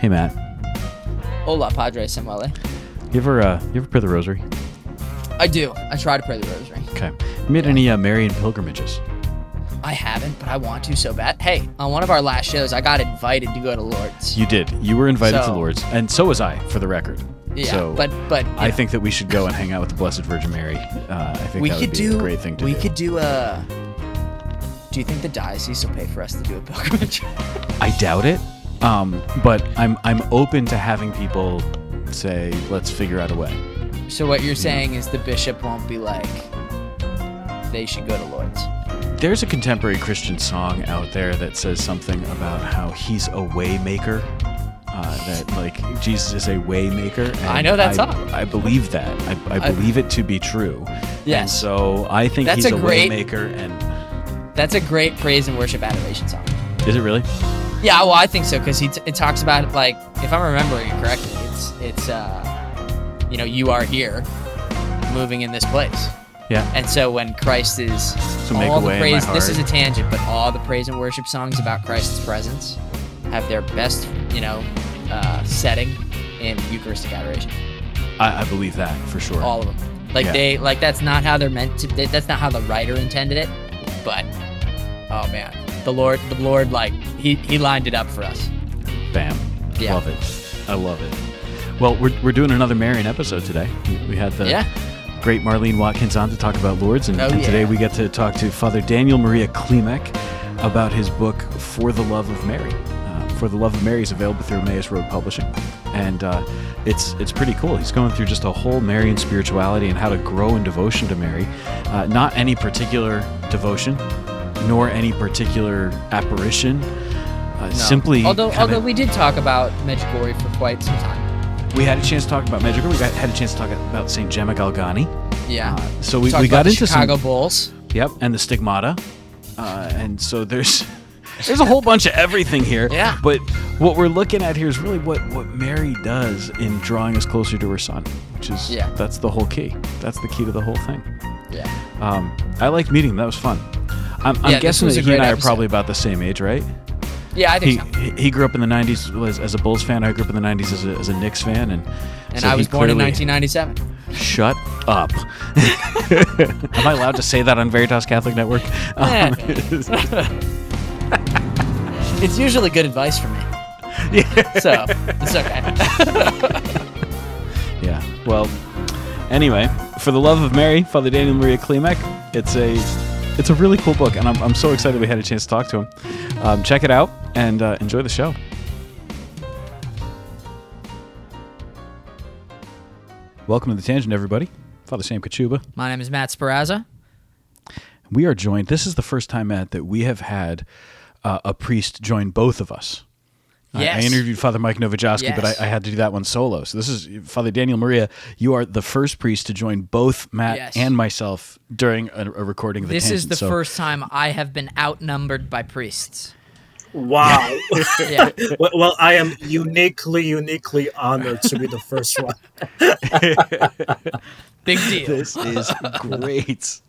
Hey Matt, Hola, Padre Samuele. you ever uh, you ever pray the rosary? I do. I try to pray the rosary. Okay. You made any uh, Marian pilgrimages? I haven't, but I want to so bad. Hey, on one of our last shows, I got invited to go to Lourdes. You did. You were invited to So- Lourdes, and so was I, for the record. Yeah, so but but I know, think that we should go and hang out with the Blessed Virgin Mary. Uh, I think we that could would be do a great thing to we do. We could do a. Do you think the diocese will pay for us to do a pilgrimage? I doubt it, um, but I'm I'm open to having people say, "Let's figure out a way." so what you're saying is the bishop won't be like, they should go to Lourdes. There's a contemporary Christian song out there that says something about how he's a way maker. Uh, that like Jesus is a way maker. I know that I, song. I believe that. I, I believe it to be true. Yes. And so I think That's he's a a, great- way maker. And That's a great praise and worship adoration song. is it really? Yeah, well, I think so because he t- it talks about like if I'm remembering it correctly, it's it's uh, you know you are here, moving in this place, Yeah. and so when Christ is So all the way praise. This is a tangent, but all the praise and worship songs about Christ's presence have their best you know uh, setting in Eucharistic adoration. I, I believe that for sure. All of them, like Yeah. they like that's not how they're meant to. they- That's not how the writer intended it, but oh man, the Lord, the Lord, like he he lined it up for us. Bam. Yeah. Love it. I love it. Well, we're, we're doing another Marian episode today. We, we had the Yeah. great Marlene Watkins on to talk about Lourdes, and, Oh, and today we get to talk to Father Daniel Maria Klimek about his book For the Love of Mary. For the Love of Mary is available through Emmaus Road Publishing, and uh, it's it's pretty cool. He's going through just a whole Marian spirituality and how to grow in devotion to Mary. Uh, not any particular devotion, nor any particular apparition. Uh, No. Simply, although kinda- although we did talk about Medjugorje for quite some time. we had a chance to talk about Medjugorje. We got, had a chance to talk about St. Gemma Galgani. Yeah, Uh, so we, Talked we got into Chicago some, Bulls. yep, and the stigmata, uh, and so there's there's a whole bunch of everything here. Yeah. But what we're looking at here is really what what Mary does in drawing us closer to her son, which is Yeah. that's the whole key. That's the key to the whole thing. Yeah, Um, I liked meeting him. That was fun. I'm, I'm Yeah, guessing that he and I are probably about the same age, right? yeah, I He, think so. he he grew up in the '90s as, as a Bulls fan. I grew up in the '90s as a, as a Knicks fan, and And so I was born in 1997. Shut up. Am I allowed to say that on Veritas Catholic Network? Um, It's usually good advice for me, yeah. so it's okay. yeah. Well, anyway, for the love of Mary, Father Daniel Maria Klimek, it's a it's a really cool book, and I'm, I'm so excited we had a chance to talk to him. Um, check it out and uh, enjoy the show. Welcome to the Tangent, everybody. Father Sam Kachuba. My name is Matt Sparazza. We are joined. This is the first time, Matt, that we have had uh, a priest join both of us. I- I, interviewed Father Mike Novajowski, but I, I had to do that one solo. So this is Father Daniel Maria. You are the first priest to join both Matt Yes. and myself during a, a recording of the This is the So- first time I have been outnumbered by priests. Wow. Yeah, well, well, I am uniquely, uniquely honored to be the first one. big deal. This is great.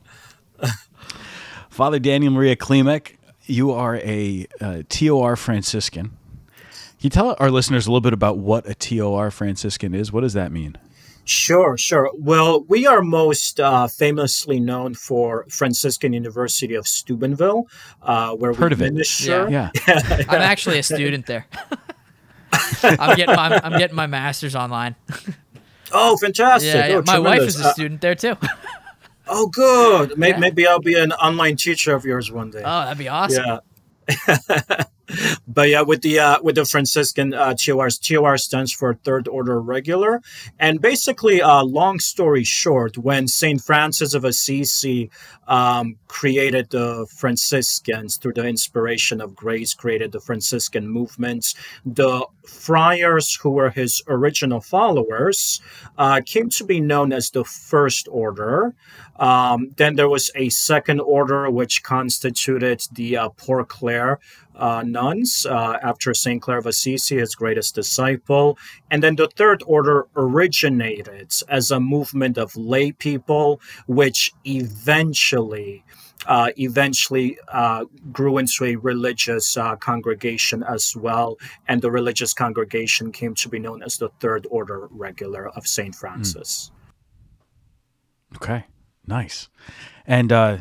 Father Daniel Maria Klimek, you are a uh, TOR Franciscan. Can you tell our listeners a little bit about what a TOR Franciscan is? What does that mean? Sure, sure. Well, we are most uh, famously known for Franciscan University of Steubenville, uh, where Heard we of it. minister. Yeah. I'm actually a student there. I'm getting my, I'm getting my master's online. Oh, fantastic! Yeah, yeah. Oh, my wife is a Uh, student there too. oh, good. Maybe, Yeah. maybe I'll be an online teacher of yours one day. Oh, that'd be awesome. Yeah. but yeah, with the uh, with the Franciscan uh, TOR, TOR stands for Third Order Regular, and basically, uh, long story short, when Saint Francis of Assisi um, created the Franciscans through the inspiration of grace, created the Franciscan movements, the friars who were his original followers uh, came to be known as the First Order. Um, then there was a second order, which constituted the uh, Poor Clare uh, nuns uh, after St. Clare of Assisi, his greatest disciple. And then the Third Order originated as a movement of lay people, which eventually uh, eventually uh, grew into a religious uh, congregation as well. And the religious congregation came to be known as the Third Order Regular of St. Francis. Mm. Okay, nice. And uh,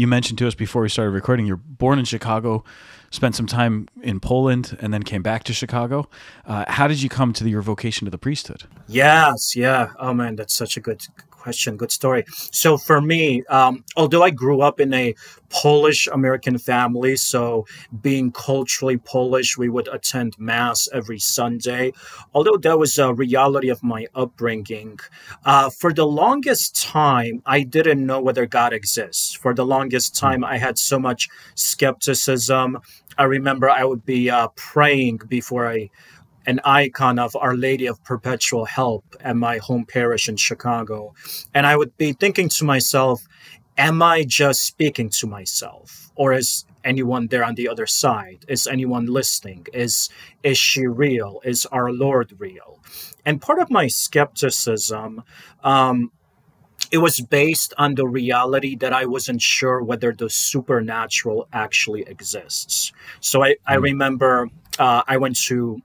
you mentioned to us before we started recording, you're born in Chicago, spent some time in Poland, and then came back to Chicago. Uh, how did you come to the, your vocation to the priesthood? Yes, yeah. Oh man, that's such a good question. Good story. So for me, um, although I grew up in a Polish American family, so being culturally Polish, we would attend mass every Sunday. Although that was a reality of my upbringing, uh, for the longest time, I didn't know whether God exists. For the longest hmm. time, I had so much skepticism. I remember I would be uh, praying before I an icon of Our Lady of Perpetual Help at my home parish in Chicago. And I would be thinking to myself, am I just speaking to myself? Or is anyone there on the other side? Is anyone listening? Is is she real? Is our Lord real? And part of my skepticism um, it was based on the reality that I wasn't sure whether the supernatural actually exists. So I, I hmm. remember uh, I went to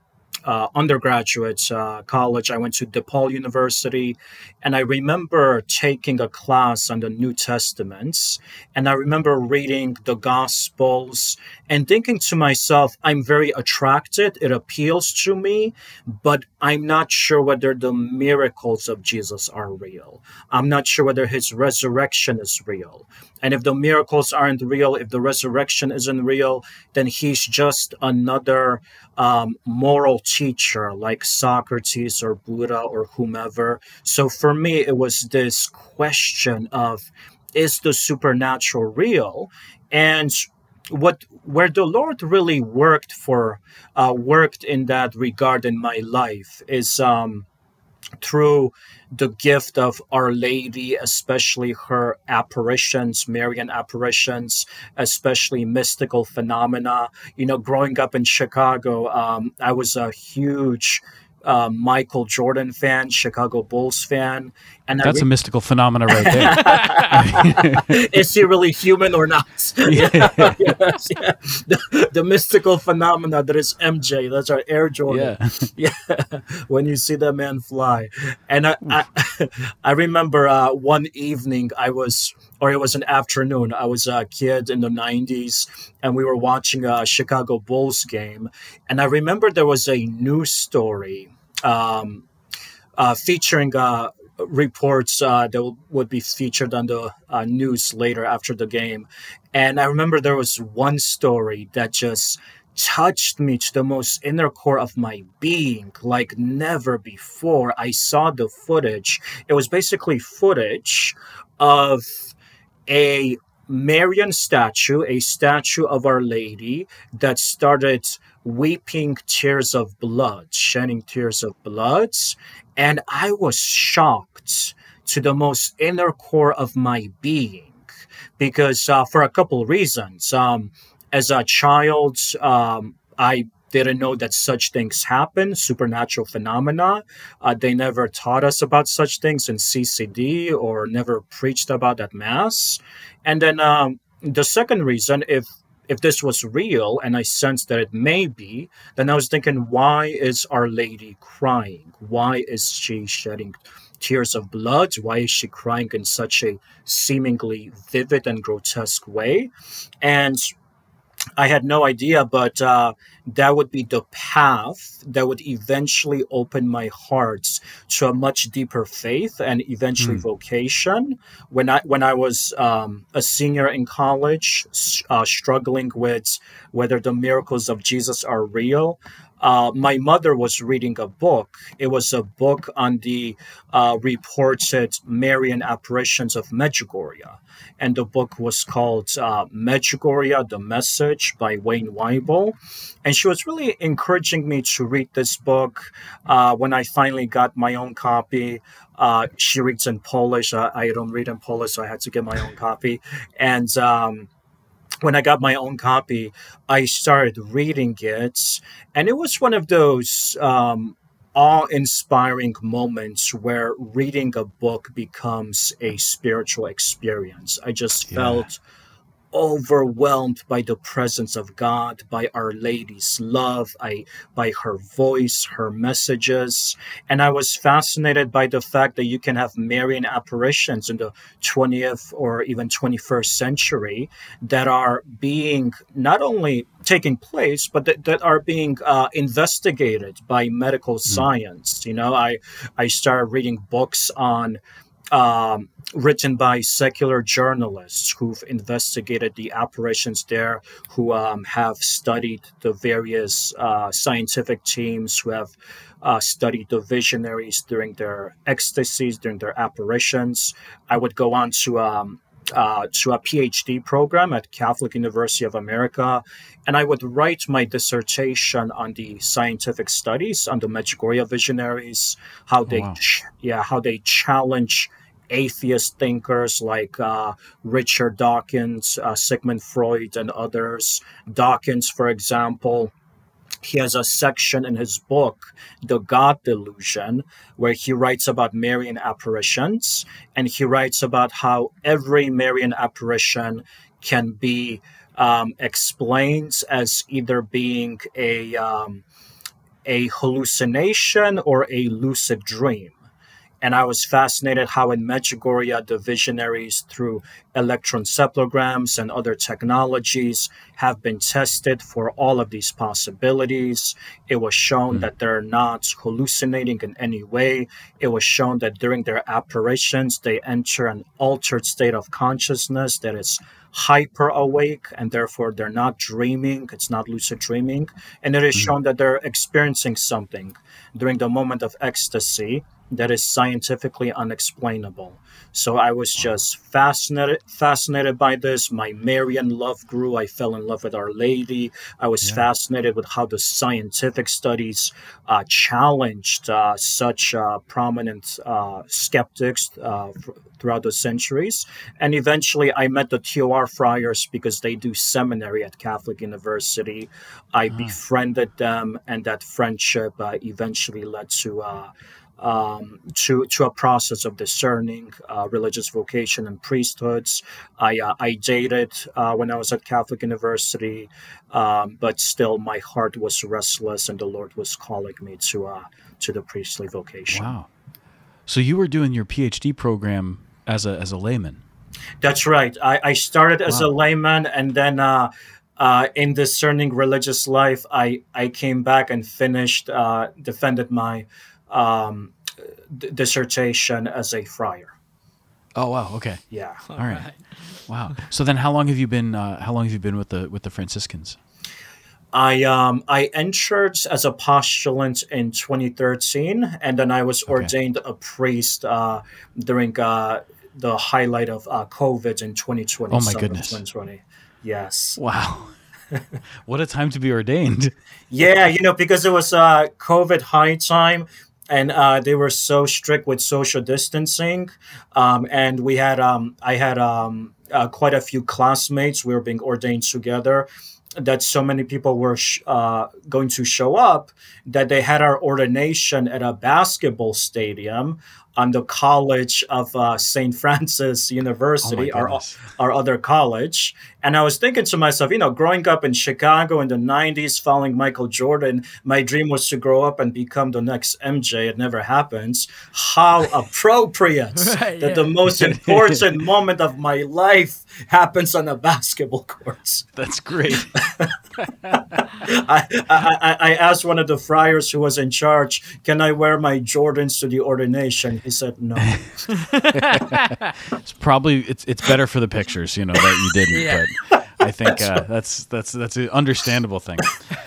uh, undergraduate uh, college, I went to DePaul University, and I remember taking a class on the New Testaments, and I remember reading the Gospels and thinking to myself, I'm very attracted, it appeals to me, but I'm not sure whether the miracles of Jesus are real. I'm not sure whether his resurrection is real. And if the miracles aren't real, if the resurrection isn't real, then he's just another um, moral teacher like Socrates or Buddha or whomever. So for me, it was this question of is the supernatural real? And what where the Lord really worked for uh, worked in that regard in my life is um, through the gift of Our Lady, especially her apparitions, Marian apparitions, especially mystical phenomena. You know, growing up in Chicago, um, I was a huge uh, Michael Jordan fan, Chicago Bulls fan, and that's re- a mystical phenomena right there. Is he really human or not? Yeah. yes, yeah. The, the, mystical phenomena that is MJ. That's our Air Jordan. Yeah, yeah. When you see that man fly, and I, I, I remember uh, one evening I was or it was an afternoon. I was a kid in the 90s and we were watching a Chicago Bulls game. And I remember there was a news story um, uh, featuring uh, reports uh, that would be featured on the uh, news later after the game. And I remember there was one story that just touched me to the most inner core of my being like never before. I saw the footage. It was basically footage of a Marian statue, a statue of Our Lady that started weeping tears of blood, shedding tears of blood. And I was shocked to the most inner core of my being because, uh, for a couple reasons. Um, as a child, um, I didn't know that such things happen, supernatural phenomena. Uh, they never taught us about such things in CCD or never preached about at Mass. And then um, the second reason, if if this was real and I sensed that it may be, then I was thinking, why is Our Lady crying? Why is she shedding tears of blood? Why is she crying in such a seemingly vivid and grotesque way? And I had no idea, but uh, that would be the path that would eventually open my heart to a much deeper faith and eventually mm. vocation. When I when I was um, a senior in college, uh, struggling with whether the miracles of Jesus are real, uh, my mother was reading a book. It was a book on the uh, reported Marian apparitions of Medjugorje. And the book was called uh, Medjugorje, The Message by Wayne Weible. And she was really encouraging me to read this book. Uh, when I finally got my own copy, uh, she reads in Polish. I, I, don't read in Polish, so I had to get my own copy. And um, when I got my own copy, I started reading it, and it was one of those um, awe-inspiring moments where reading a book becomes a spiritual experience. I just Yeah. felt overwhelmed by the presence of God, by Our Lady's love, I, by her voice, her messages. And I was fascinated by the fact that you can have Marian apparitions in the 20th or even 21st century that are being not only taking place, but that, that are being uh, investigated by medical science. You know, I, I started reading books on um, written by secular journalists who've investigated the apparitions there, who um, have studied the various uh, scientific teams, who have uh, studied the visionaries during their ecstasies, during their apparitions. I would go on to um, uh, to a PhD program at Catholic University of America, and I would write my dissertation on the scientific studies on the Medjugorje visionaries, how they, wow. ch- yeah, how they challenge atheist thinkers like uh, Richard Dawkins, uh, Sigmund Freud, and others. Dawkins, for example, he has a section in his book, The God Delusion, where he writes about Marian apparitions. And he writes about how every Marian apparition can be um, explained as either being a, um, a hallucination or a lucid dream. And I was fascinated how in Medjugorje, the visionaries, through electron electroencephalograms and other technologies, have been tested for all of these possibilities. It was shown hmm. that they're not hallucinating in any way. It was shown that during their apparitions, they enter an altered state of consciousness that is hyper awake and therefore they're not dreaming it's not lucid dreaming and it is hmm. shown that they're experiencing something during the moment of ecstasy that is scientifically unexplainable so i was just fascinated fascinated by this my marian love grew i fell in love with our lady i was Yeah. fascinated with how the scientific studies uh, challenged uh, such uh, prominent uh, skeptics uh, th- throughout the centuries and eventually I met the TOR friars because they do seminary at Catholic University. I Ah. befriended them, and that friendship uh, eventually led to. Um, to to a process of discerning uh, religious vocation and priesthoods. I uh, I dated uh, when I was at Catholic University, um, but still my heart was restless, and the Lord was calling me to uh, to the priestly vocation. Wow. So you were doing your PhD program as a as a layman. That's right. I, I started as a layman, and then uh, uh, in discerning religious life, I, I came back and finished, uh, defended my um, d- dissertation as a friar. Oh wow. Okay. Yeah. All right. Wow. So then, how long have you been? Uh, how long have you been with the with the Franciscans? I um I entered as a postulant in 2013, and then I was ordained a priest uh, during uh, the highlight of uh, COVID in 2020. Oh, my summer goodness. 2020. Yes. Wow. what a time to be ordained. Yeah, you know, because it was uh, COVID high time, and uh, they were so strict with social distancing, um, and we had um, I had um, uh, quite a few classmates. We were being ordained together. That so many people were sh- uh, going to show up that they had our ordination at a basketball stadium on the College of uh, St. Francis University, our, our other college. And I was thinking to myself, you know, growing up in Chicago in the 90s, following Michael Jordan, my dream was to grow up and become the next MJ. It never happens. How appropriate Right, that yeah. the most important moment of my life happens on a basketball court. That's great. I, I, I I asked one of the friars who was in charge, can I wear my Jordans to the ordination? He said no. It's probably it's it's better for the pictures, you know, that you didn't. Yeah. But I think uh, that's that's that's an understandable thing.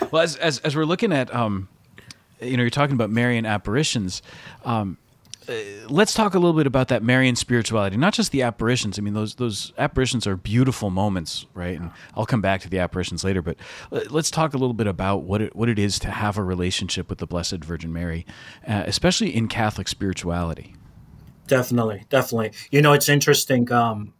Well, as as, as we're looking at, um, you know, you're talking about Marian apparitions. Um, let's talk a little bit about that Marian spirituality, not just the apparitions. I mean, those those apparitions are beautiful moments, right? And I'll come back to the apparitions later, but uh, let's talk a little bit about what it what it is to have a relationship with the Blessed Virgin Mary, uh, especially in Catholic spirituality. Definitely, definitely. You know, it's interesting. Um,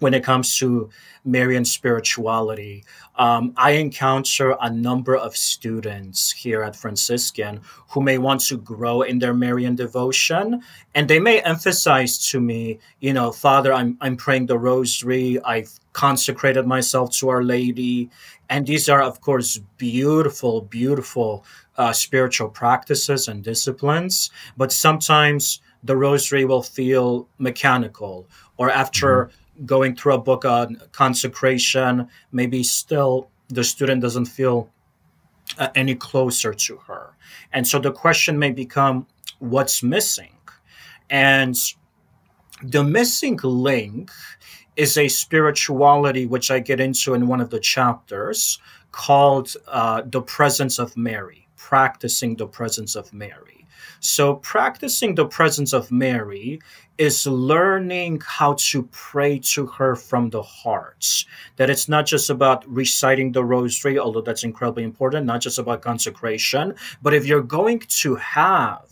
when it comes to Marian spirituality. Um, I encounter a number of students here at Franciscan who may want to grow in their Marian devotion, and they may emphasize to me, you know, Father, I'm, I'm praying the rosary, I've consecrated myself to Our Lady. And these are, of course, beautiful, beautiful uh, spiritual practices and disciplines, but sometimes the rosary will feel mechanical or after mm-hmm going through a book on consecration, maybe still the student doesn't feel uh, any closer to her. And so the question may become what's missing? And the missing link is a spirituality which I get into in one of the chapters called uh, the presence of Mary, practicing the presence of Mary. So, practicing the presence of Mary is learning how to pray to her from the heart. That it's not just about reciting the rosary, although that's incredibly important, not just about consecration, but if you're going to have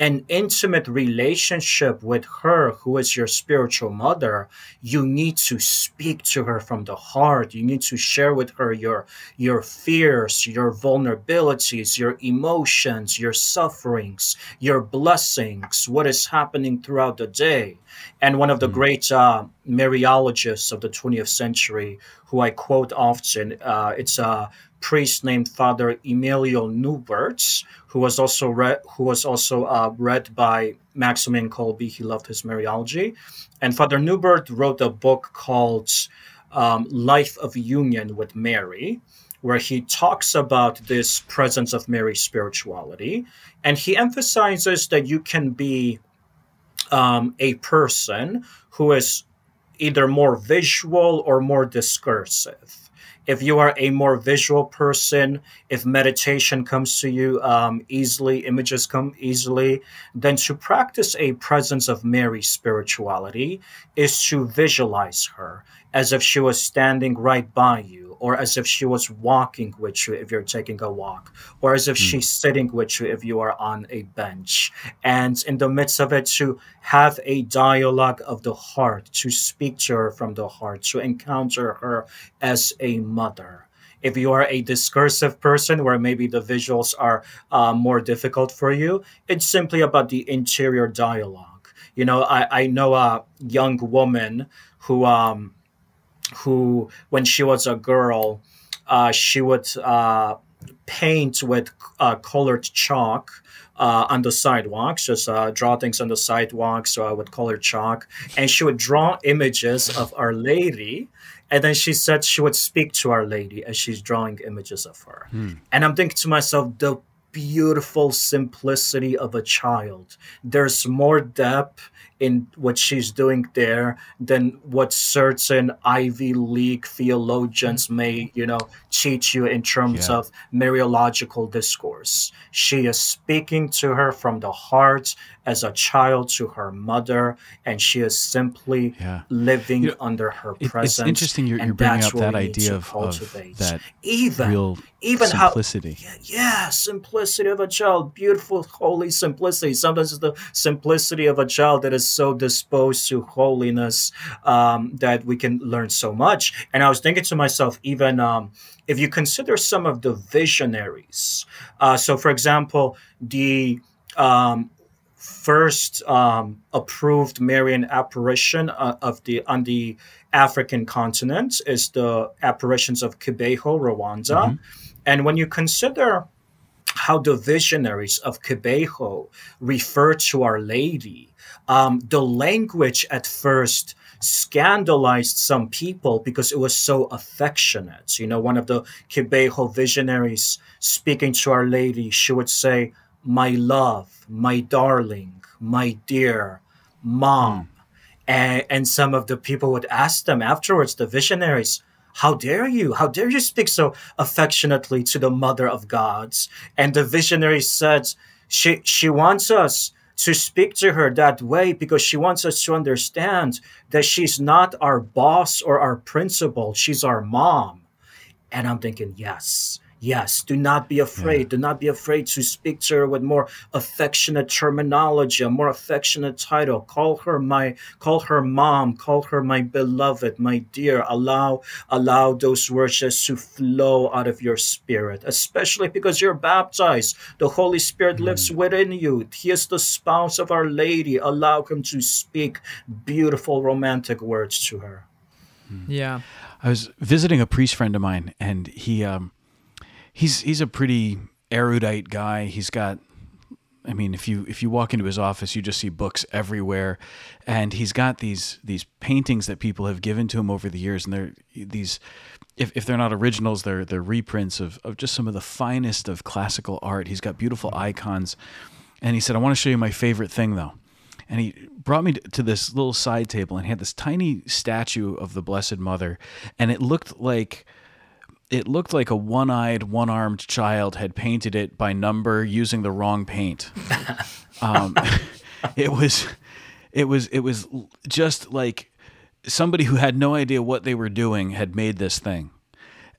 an intimate relationship with her, who is your spiritual mother, you need to speak to her from the heart. You need to share with her your, your fears, your vulnerabilities, your emotions, your sufferings, your blessings, what is happening throughout the day. And one of the mm. great uh, Mariologists of the 20th century, who I quote often, uh, it's a priest named Father Emilio Neuberts, who was also read, who was also uh, read by Maximilian Kolbe. He loved his Mariology, and Father Neubert wrote a book called um, "Life of Union with Mary." Where he talks about this presence of Mary spirituality, and he emphasizes that you can be um, a person who is either more visual or more discursive if you are a more visual person, if meditation comes to you um, easily, images come easily, then to practice a presence of Mary spirituality is to visualize her as if she was standing right by you or as if she was walking with you if you're taking a walk, or as if mm. she's sitting with you if you are on a bench. And in the midst of it, to have a dialogue of the heart, to speak to her from the heart, to encounter her as a mother if you are a discursive person where maybe the visuals are uh, more difficult for you, it's simply about the interior dialogue. You know, I, I know a young woman who um, who, when she was a girl, uh, she would uh, paint with uh, colored chalk uh, on the sidewalks, just uh, draw things on the sidewalks with colored chalk. And she would draw images of Our Lady. And then she said she would speak to Our Lady as she's drawing images of her. Hmm. And I'm thinking to myself, the beautiful simplicity of a child. There's more depth in what she's doing there than what certain Ivy League theologians mm-hmm. may, you know, teach you in terms yeah. of Mariological discourse. She is speaking to her from the heart as a child to her mother, and she is simply yeah. living you know, under her it, presence. It's interesting you're, you're bringing up that idea of, of, that even, real even simplicity. How, yeah, yeah, simplicity of a child, beautiful, holy simplicity. Sometimes it's the simplicity of a child that is so disposed to holiness um, that we can learn so much. And I was thinking to myself, even um, if you consider some of the visionaries, uh, so for example, the um, first um, approved Marian apparition uh, of the on the African continent is the apparitions of Kibeho, Rwanda, mm-hmm. and when you consider how the visionaries of Kibeho refer to Our Lady, um, the language at first scandalized some people because it was so affectionate. You know, one of the Kibeho visionaries speaking to Our Lady, she would say, My love, my darling, my dear, mom. Mm. And, and some of the people would ask them afterwards, the visionaries, how dare you? How dare you speak so affectionately to the mother of gods? And the visionary said, she, she wants us to speak to her that way because she wants us to understand that she's not our boss or our principal, she's our mom. And I'm thinking, yes, Yes, do not be afraid. Yeah. Do not be afraid to speak to her with more affectionate terminology, a more affectionate title. Call her my call her mom, call her my beloved, my dear. Allow allow those words just to flow out of your spirit, especially because you're baptized. The Holy Spirit mm. lives within you. He is the spouse of Our Lady. Allow him to speak beautiful romantic words to her. Yeah. I was visiting a priest friend of mine and he um he's he's a pretty erudite guy. He's got I mean, if you if you walk into his office, you just see books everywhere, and he's got these these paintings that people have given to him over the years, and they're these. If, if they're not originals, they're they're reprints of, of just some of the finest of classical art. He's got beautiful icons, and he said, "I want to show you my favorite thing, though." And he brought me to this little side table, and he had this tiny statue of the Blessed Mother, and it looked like it looked like a one-eyed, one-armed child had painted it by number using the wrong paint. um, it was, it was, it was just like somebody who had no idea what they were doing had made this thing,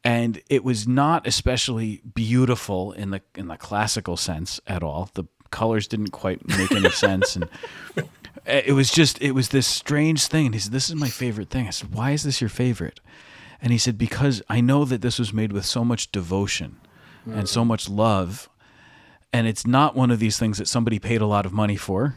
and it was not especially beautiful in the in the classical sense at all. The colors didn't quite make any sense, and it was just it was this strange thing. And he said, "This is my favorite thing." I said, "Why is this your favorite?" And he said, Because I know that this was made with so much devotion mm-hmm. and so much love. And it's not one of these things that somebody paid a lot of money for.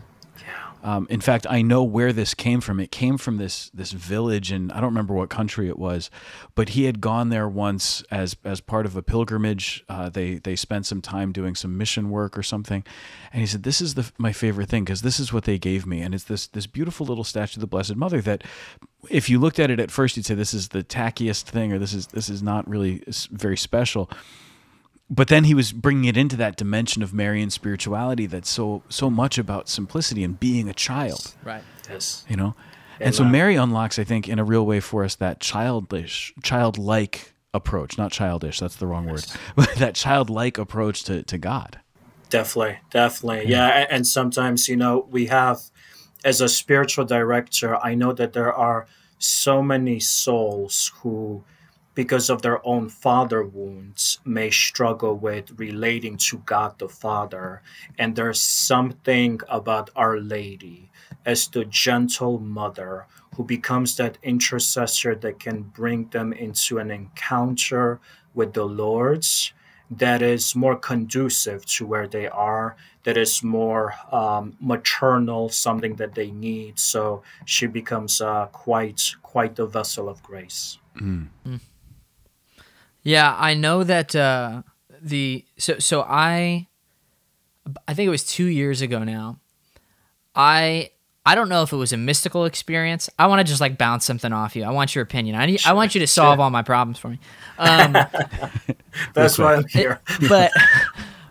Um, in fact, I know where this came from. It came from this this village, and I don't remember what country it was, but he had gone there once as as part of a pilgrimage. Uh, they they spent some time doing some mission work or something, and he said, "This is the my favorite thing because this is what they gave me, and it's this this beautiful little statue of the Blessed Mother that, if you looked at it at first, you'd say this is the tackiest thing, or this is this is not really very special." But then he was bringing it into that dimension of Marian spirituality that's so so much about simplicity and being a child. Right. Yes. You know, and, and so uh, Mary unlocks, I think, in a real way for us that childish, childlike approach. Not childish. That's the wrong yes. word. But that childlike approach to to God. Definitely, definitely, yeah. yeah. And sometimes, you know, we have, as a spiritual director, I know that there are so many souls who because of their own father wounds, may struggle with relating to God the Father. And there's something about Our Lady as the gentle mother who becomes that intercessor that can bring them into an encounter with the Lord's that is more conducive to where they are, that is more um, maternal, something that they need. So she becomes uh, quite quite the vessel of grace. Mm. Mm. Yeah, I know that uh, the so so I I think it was two years ago now. I I don't know if it was a mystical experience. I want to just like bounce something off you. I want your opinion. I need, sure, I want you to solve sure. all my problems for me. Um, That's why I'm here. but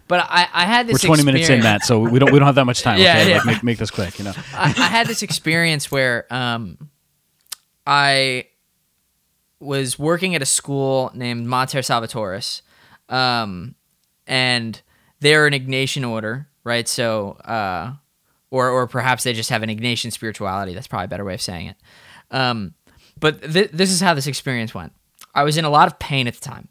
but I, I had this. We're 20 minutes in, Matt, so we don't we don't have that much time. yeah, okay? yeah. Like, make make this quick. You know. I, I had this experience where um, I was working at a school named Mater Salvatoris, um, and they're an Ignatian order, right? So, uh, or or perhaps they just have an Ignatian spirituality. That's probably a better way of saying it. Um, but th- this is how this experience went. I was in a lot of pain at the time,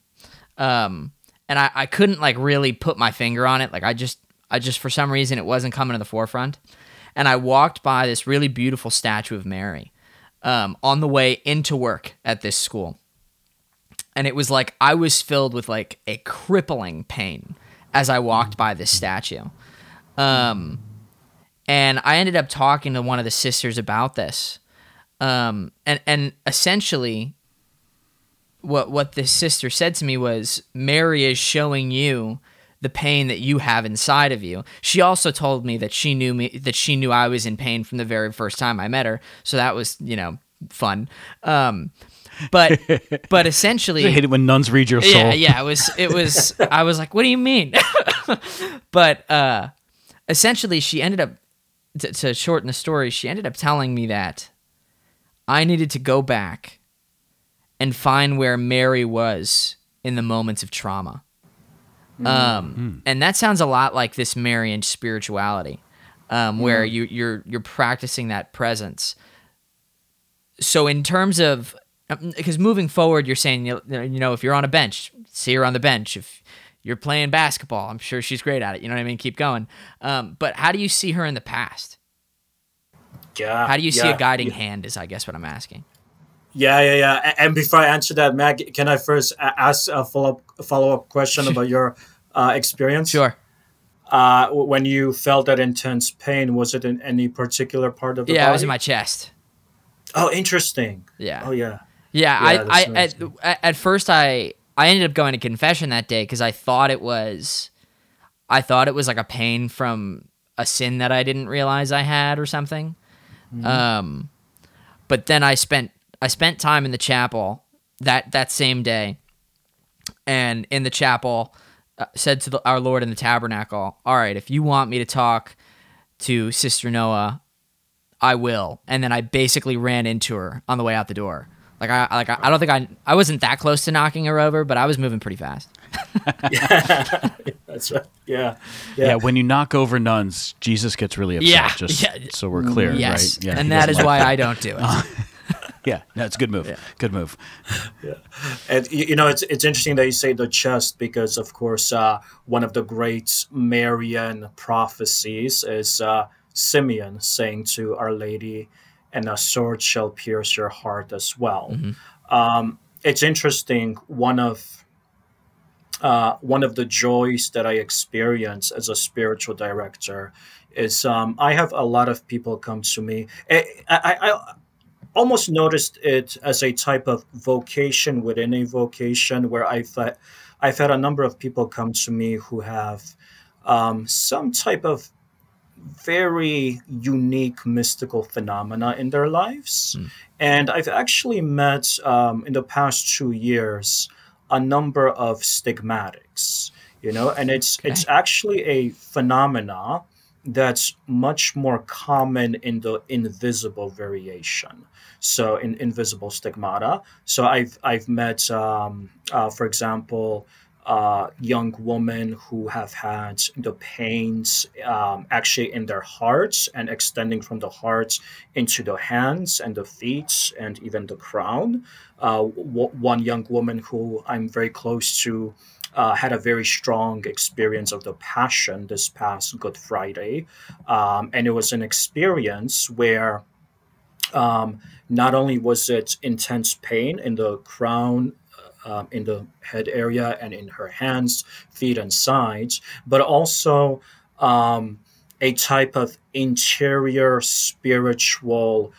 um, and I, I couldn't like really put my finger on it. Like I just I just for some reason it wasn't coming to the forefront, and I walked by this really beautiful statue of Mary um, on the way into work at this school. And it was like I was filled with like a crippling pain as I walked by this statue. Um, and I ended up talking to one of the sisters about this. Um, and, and essentially, what what this sister said to me was Mary is showing you the pain that you have inside of you. She also told me that she knew me that she knew I was in pain from the very first time I met her. So that was, you know, fun. Um, but but essentially I hate it when nuns read your soul. Yeah, yeah, it was it was I was like, "What do you mean?" but uh essentially she ended up to, to shorten the story, she ended up telling me that I needed to go back and find where Mary was in the moments of trauma. Mm. Um, mm. and that sounds a lot like this Marian spirituality, um, where you you're you're practicing that presence. So in terms of because moving forward, you're saying you you know if you're on a bench, see her on the bench. If you're playing basketball, I'm sure she's great at it. You know what I mean? Keep going. Um, but how do you see her in the past? Yeah. How do you see yeah, a guiding yeah. hand? Is I guess what I'm asking. Yeah, yeah, yeah. And before I answer that, Matt, can I first ask a follow up follow up question about your uh, experience? Sure. Uh, when you felt that intense pain, was it in any particular part of the Yeah, body? it was in my chest. Oh, interesting. Yeah. Oh, yeah. Yeah, Yeah, I, I at, at first I I ended up going to confession that day because I thought it was, I thought it was like a pain from a sin that I didn't realize I had or something. Mm-hmm. Um, but then I spent I spent time in the chapel that that same day, and in the chapel Uh, said to the, our Lord in the tabernacle, "All right, if you want me to talk to Sister Noah, I will. And then I basically ran into her on the way out the door. Like I like I, I don't think I I wasn't that close to knocking her over, but I was moving pretty fast. yeah, That's right. Yeah. Yeah. Yeah. when you knock over nuns, Jesus gets really upset. Yeah, Just yeah. so we're clear, yes, right? Yeah, and that is doesn't like why I don't do it. Yeah, no, it's a good move. Good move. yeah, And you you know, it's it's interesting that you say the chest because, of course, uh, one of the great Marian prophecies is uh, Simeon saying to Our Lady, "And a sword shall pierce your heart as well." Um, it's interesting. One of uh, one of the joys that I experience as a spiritual director is um, I have a lot of people come to me. I, I, I almost noticed it as a type of vocation within a vocation where I've, had- I've had a number of people come to me who have um, some type of very unique mystical phenomena in their lives. And I've actually met um, in the past two years a number of stigmatics, you know, and it's it's actually a phenomena that's much more common in the invisible variation. So in invisible stigmata. So I've I've met, um, uh, for example, uh, young women who have had the pains um, actually in their hearts and extending from the heart into the hands and the feet and even the crown. Uh, w- one young woman who I'm very close to uh, had a very strong experience of the Passion this past Good Friday. Um, and it was an experience where um, not only was it intense pain in the crown, um, in the head area, and in her hands, feet, and sides, but also um, a type of interior spiritual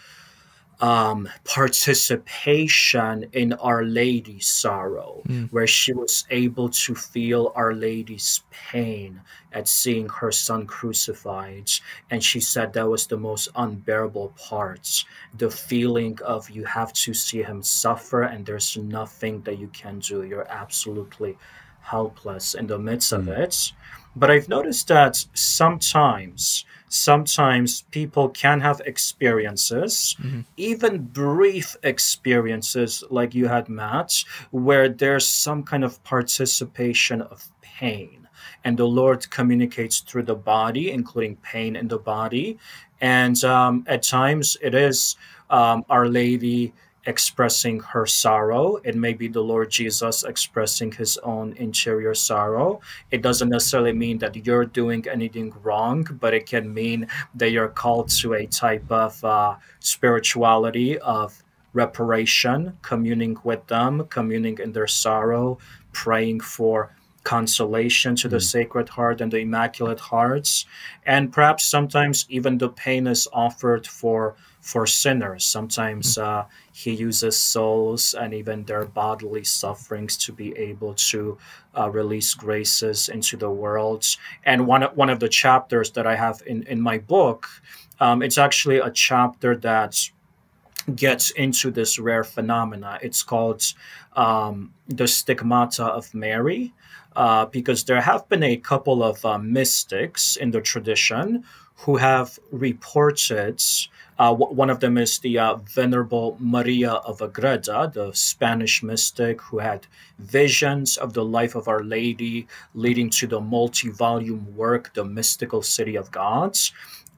um, participation in Our Lady's sorrow, where she was able to feel Our Lady's pain at seeing her son crucified. And she said that was the most unbearable part the feeling of you have to see him suffer, and there's nothing that you can do. You're absolutely helpless in the midst of it. But I've noticed that sometimes, sometimes people can have experiences, even brief experiences like you had, Matt, where there's some kind of participation of pain. And the Lord communicates through the body, including pain in the body. And um, at times it is um, Our Lady expressing her sorrow. It may be the Lord Jesus expressing his own interior sorrow. It doesn't necessarily mean that you're doing anything wrong, but it can mean that you're called to a type of uh, spirituality of reparation, communing with them, communing in their sorrow, praying for consolation to the Sacred Heart and the Immaculate Hearts. And perhaps sometimes even the pain is offered for for sinners. Sometimes uh, he uses souls and even their bodily sufferings to be able to uh, release graces into the world. And one of- one of the chapters that I have in in my book, um, it's actually a chapter that gets into this rare phenomena. It's called um, the stigmata of Mary, uh, because there have been a couple of uh, mystics in the tradition who have reported. Uh, one of them is the uh, Venerable Maria of Agreda, the Spanish mystic who had visions of the life of Our Lady, leading to the multi volume work, The Mystical City of Gods.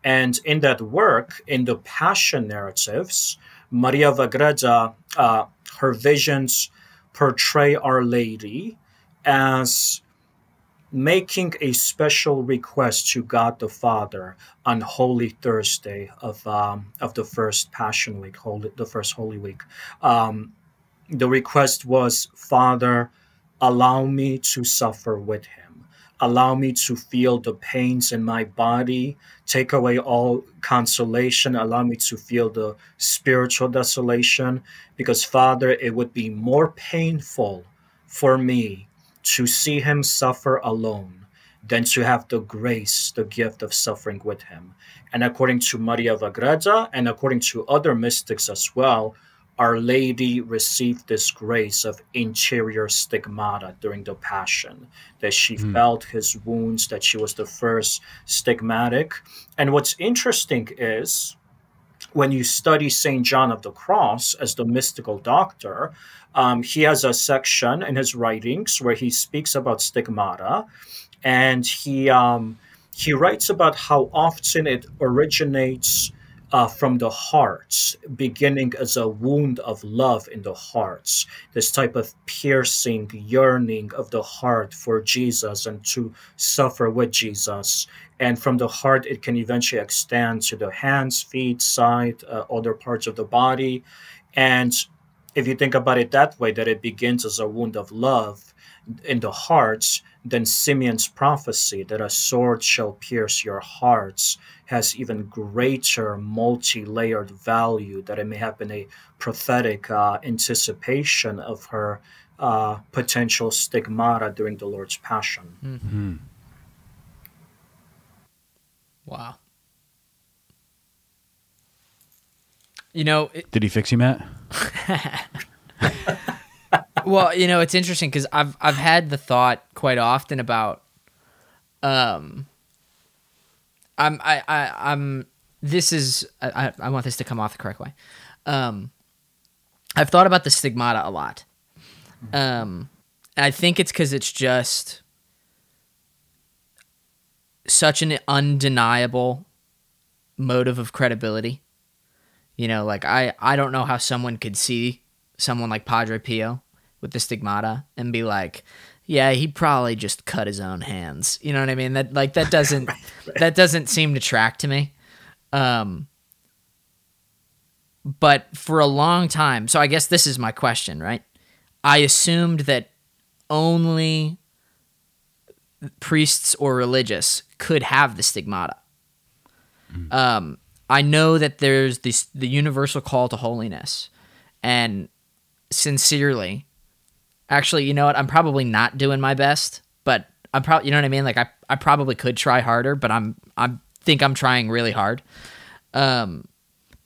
And in that work, in the Passion narratives, Maria of Agreda uh, her visions portray Our Lady as making a special request to God the Father on Holy Thursday of um, of the first Passion Week, Holy, the first Holy Week. Um, the request was, Father, allow me to suffer with him. Allow me to feel the pains in my body. Take away all consolation. Allow me to feel the spiritual desolation. Because, Father, it would be more painful for me to see him suffer alone than to have the grace, the gift of suffering with him. And according to Maria of Agreda and according to other mystics as well, our Lady received this grace of interior stigmata during the Passion, that she mm. felt his wounds, that she was the first stigmatic. And what's interesting is when you study St. John of the Cross as the mystical doctor, um, he has a section in his writings where he speaks about stigmata, and he um, he writes about how often it originates uh, from the hearts, beginning as a wound of love in the hearts, this type of piercing yearning of the heart for Jesus and to suffer with Jesus. And from the heart, it can eventually extend to the hands, feet, side, uh, other parts of the body. And if you think about it that way, that it begins as a wound of love in the hearts, then Simeon's prophecy that a sword shall pierce your hearts has even greater multi-layered value that it may have been a prophetic uh, anticipation of her uh, potential stigmata during the Lord's Passion. Mm-hmm. Wow. You know, it, did he fix you, Matt? well, you know, it's interesting because I've I've had the thought quite often about, um, I'm I, I I'm this is I I want this to come off the correct way, um, I've thought about the stigmata a lot, um, I think it's because it's just such an undeniable motive of credibility. You know, like I I don't know how someone could see someone like Padre Pio with the stigmata and be like, yeah, he probably just cut his own hands. You know what I mean? That like that doesn't right, right. that doesn't seem to track to me. Um but for a long time, so I guess this is my question, right? I assumed that only priests or religious could have the stigmata. Mm. Um, I know that there's this the universal call to holiness, and sincerely, actually, you know what? I'm probably not doing my best, but I'm probably, you know what I mean? Like I, I probably could try harder, but I'm, I think I'm trying really hard. Um,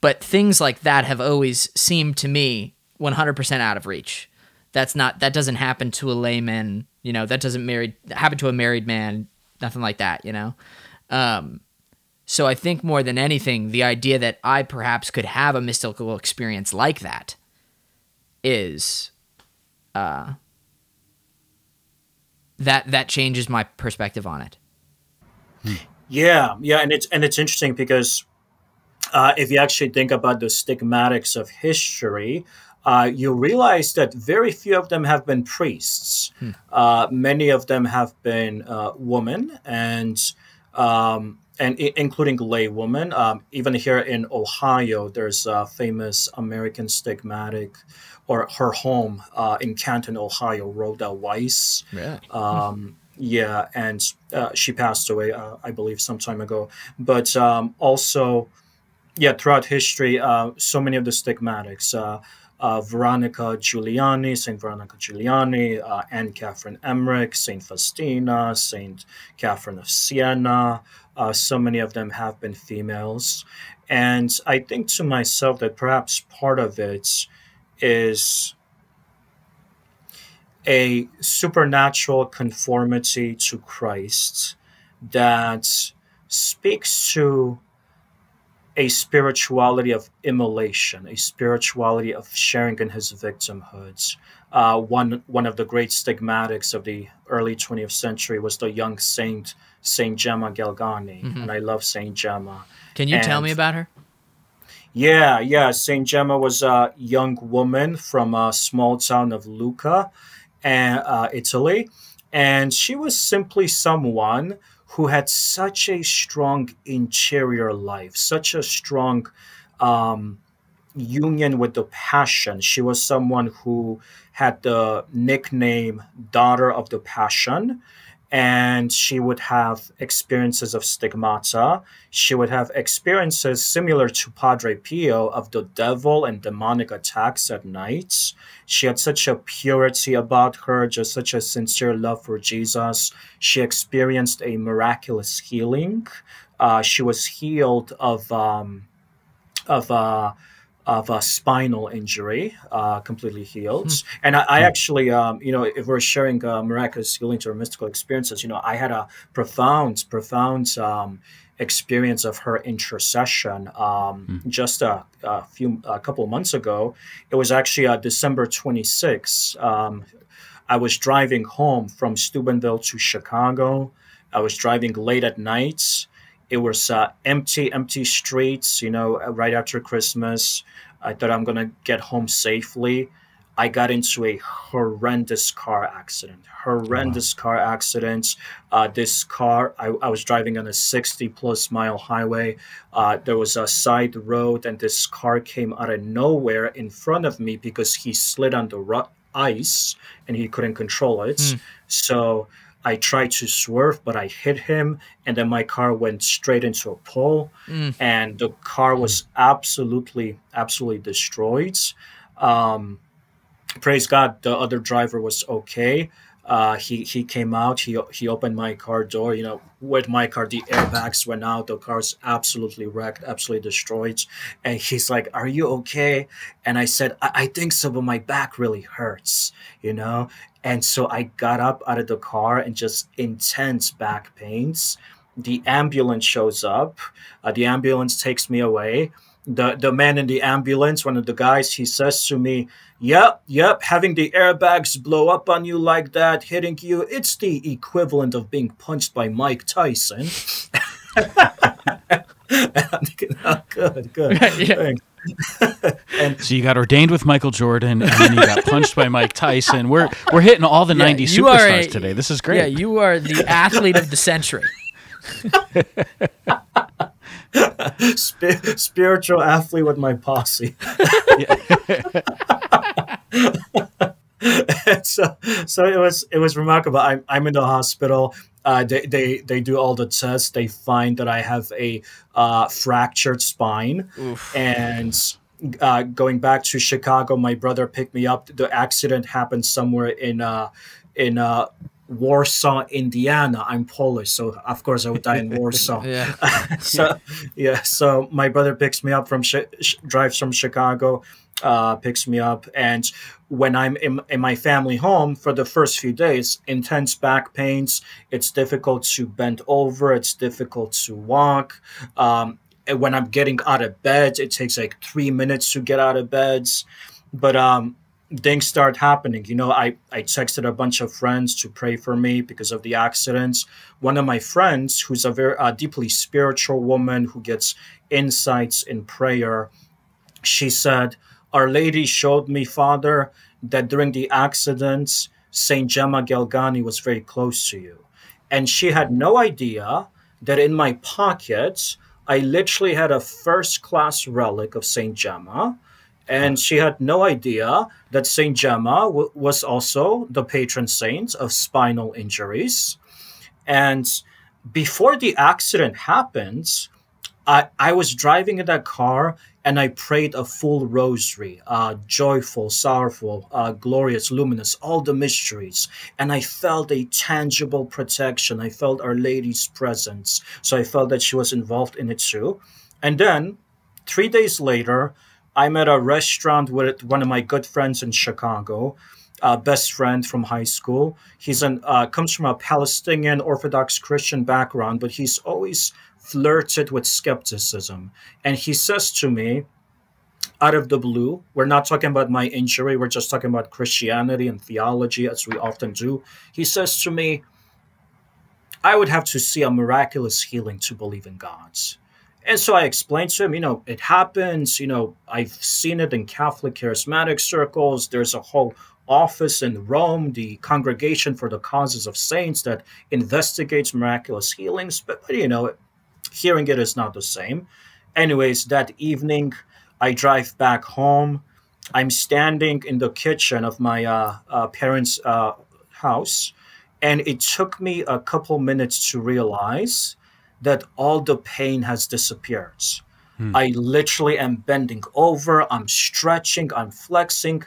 but things like that have always seemed to me 100% out of reach. That's not, that doesn't happen to a layman, you know, that doesn't marry, happen to a married man, nothing like that, you know? Um, so I think more than anything, the idea that I perhaps could have a mystical experience like that is uh, that that changes my perspective on it. Yeah, yeah, and it's and it's interesting because uh, if you actually think about the stigmatics of history, uh, you realize that very few of them have been priests. Hmm. Uh, many of them have been uh, women, and um, and I- including lay women. Um, even here in Ohio, there's a famous American stigmatic or her home uh, in Canton, Ohio, Rhoda Wise. Yeah. Um, yeah, and uh, she passed away, uh, I believe, some time ago. But um, also, yeah, throughout history, uh, so many of the stigmatics. Uh, uh, Veronica Giuliani, Saint Veronica Giuliani, uh, Anne Catherine Emmerich, Saint Faustina, Saint Catherine of Siena. Uh, so many of them have been females, and I think to myself that perhaps part of it is a supernatural conformity to Christ that speaks to a spirituality of immolation, a spirituality of sharing in his victimhoods. Uh, one one of the great stigmatics of the early 20th century was the young saint Saint Gemma Galgani, mm-hmm. and I love Saint Gemma. Can you and, tell me about her? Yeah, yeah. Saint Gemma was a young woman from a small town of Lucca, and uh, Italy, and she was simply someone who had such a strong interior life, such a strong um, union with the passion. She was someone who had the nickname Daughter of the Passion and she would have experiences of stigmata. She would have experiences similar to Padre Pio of the devil and demonic attacks at night. She had such a purity about her, just such a sincere love for Jesus. She experienced a miraculous healing. Uh, she was healed of um, of uh, of a spinal injury, uh, completely healed. Mm. And I, I actually, um, you know, if we're sharing uh, miraculous healing or mystical experiences, you know, I had a profound, profound um, experience of her intercession um, mm. just a, a, few, a couple of months ago. It was actually uh, December 26. Um, I was driving home from Steubenville to Chicago. I was driving late at night it was uh, empty, empty streets, you know, uh, right after Christmas. I thought I'm going to get home safely. I got into a horrendous car accident. Horrendous wow. car accident. Uh, this car, I, I, was driving on a 60 plus mile highway. Uh, there was a side road, and this car came out of nowhere in front of me because he slid on the ru- ice and he couldn't control it. Mm. So I tried to swerve, but I hit him, and then my car went straight into a pole, mm. and the car was absolutely, absolutely destroyed. Um, praise God, the other driver was okay. Uh, he he came out. He he opened my car door. You know, with my car, the airbags went out. The car's absolutely wrecked, absolutely destroyed. And he's like, "Are you okay?" And I said, I, I think so, but my back really hurts." You know, and so I got up out of the car and just intense back pains. The ambulance shows up. Uh, the ambulance takes me away. The, the man in the ambulance, one of the guys, he says to me, Yep, yep, having the airbags blow up on you like that, hitting you, it's the equivalent of being punched by Mike Tyson. I'm thinking, oh, good, good. yeah. And so you got ordained with Michael Jordan, and then you got punched by Mike Tyson. We're we're hitting all the yeah, '90s superstars a, today. This is great. Yeah, you are the athlete of the century. Sp- spiritual athlete with my posse. so, so it was it was remarkable. I'm I'm in the hospital. Uh, they, they they do all the tests. They find that I have a uh, fractured spine, Oof. and uh, going back to Chicago, my brother picked me up. The accident happened somewhere in uh, in uh, Warsaw, Indiana. I'm Polish, so of course I would die in Warsaw. yeah. so yeah, so my brother picks me up from drives from Chicago, uh, picks me up, and when I'm in, in my family home for the first few days, intense back pains. It's difficult to bend over. It's difficult to walk. Um, when I'm getting out of bed, it takes like three minutes to get out of bed. But um, things start happening. You know, I, I texted a bunch of friends to pray for me because of the accidents. One of my friends, who's a very deeply spiritual woman who gets insights in prayer, she said, our Lady showed me, Father, that during the accidents, Saint Gemma Galgani was very close to you. And she had no idea that in my pocket, I literally had a first class relic of Saint Gemma. And she had no idea that Saint Gemma w- was also the patron saint of spinal injuries. And before the accident happened, I, I was driving in that car and I prayed a full rosary, uh, joyful, sorrowful, uh, glorious, luminous, all the mysteries. And I felt a tangible protection. I felt Our Lady's presence. So I felt that she was involved in it too. And then three days later, I'm at a restaurant with one of my good friends in Chicago. Uh, best friend from high school. He's an uh, comes from a Palestinian Orthodox Christian background, but he's always flirted with skepticism. And he says to me, out of the blue, we're not talking about my injury, we're just talking about Christianity and theology, as we often do. He says to me, I would have to see a miraculous healing to believe in God. And so I explained to him, you know, it happens. You know, I've seen it in Catholic charismatic circles. There's a whole office in Rome, the Congregation for the Causes of Saints, that investigates miraculous healings. But, but you know, hearing it is not the same. Anyways, that evening, I drive back home. I'm standing in the kitchen of my uh, uh, parents' uh, house, and it took me a couple minutes to realize that all the pain has disappeared. Hmm. I literally am bending over, I'm stretching, I'm flexing.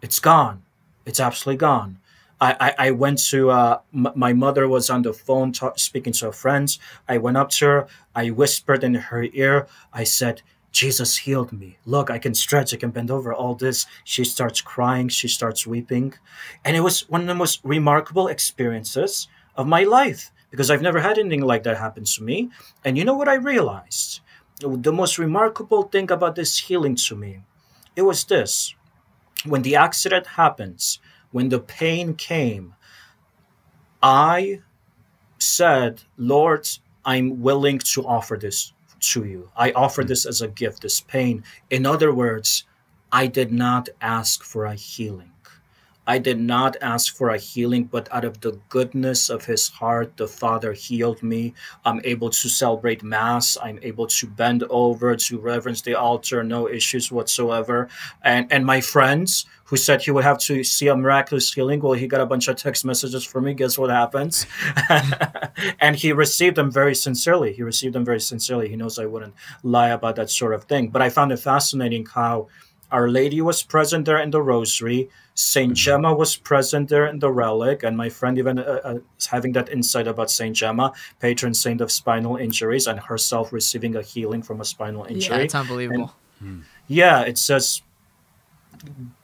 It's gone. It's absolutely gone. I, I, went to, uh, m- my mother was on the phone talk, speaking to her friends. I went up to her. I whispered in her ear. I said, Jesus healed me. Look, I can stretch, I can bend over, all this. She starts crying, she starts weeping. And it was one of the most remarkable experiences of my life because I've never had anything like that happen to me. And you know what I realized? The most remarkable thing about this healing to me, it was this. When the accident happens, when the pain came, I said, Lord, I'm willing to offer this to you. I offer this as a gift, this pain. In other words, I did not ask for a healing. I did not ask for a healing, but out of the goodness of his heart, the Father healed me. I'm able to celebrate Mass. I'm able to bend over to reverence the altar, no issues whatsoever. And and my friends who said he would have to see a miraculous healing, well, he got a bunch of text messages from me. Guess what happens? and he received them very sincerely. He received them very sincerely. He knows I wouldn't lie about that sort of thing. But I found it fascinating how our Lady was present there in the Rosary. Saint mm-hmm. Gemma was present there in the relic, and my friend even uh, uh, having that insight about Saint Gemma, patron saint of spinal injuries, and herself receiving a healing from a spinal injury. Yeah, it's unbelievable. And, hmm. Yeah, it says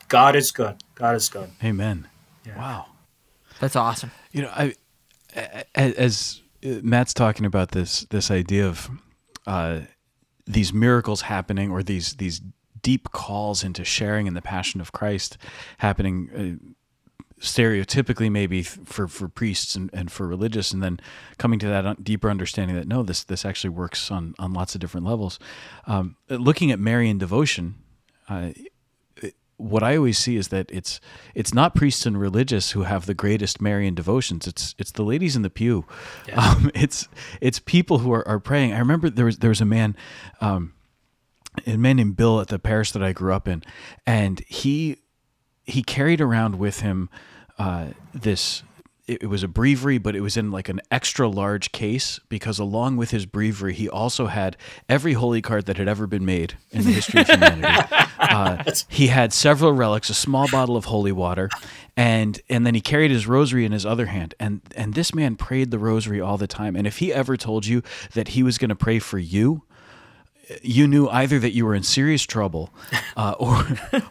God is good. God is good. Amen. Yeah. Wow, that's awesome. You know, I as Matt's talking about this this idea of uh, these miracles happening or these these deep calls into sharing in the passion of Christ happening uh, stereotypically maybe for, for priests and, and for religious and then coming to that deeper understanding that no this this actually works on on lots of different levels um, looking at Marian devotion uh, what I always see is that it's it's not priests and religious who have the greatest Marian devotions. It's it's the ladies in the pew. Yeah. Um, it's it's people who are, are praying. I remember there was there was a man um, a man named Bill at the parish that I grew up in, and he he carried around with him uh, this. It, was a breviary, but it was in like an extra large case because along with his breviary, he also had every holy card that had ever been made in the history of humanity. Uh, he had several relics, a small bottle of holy water, and and then he carried his rosary in his other hand. And and this man prayed the rosary all the time. And if he ever told you that he was going to pray for you, you knew either that you were in serious trouble, uh, or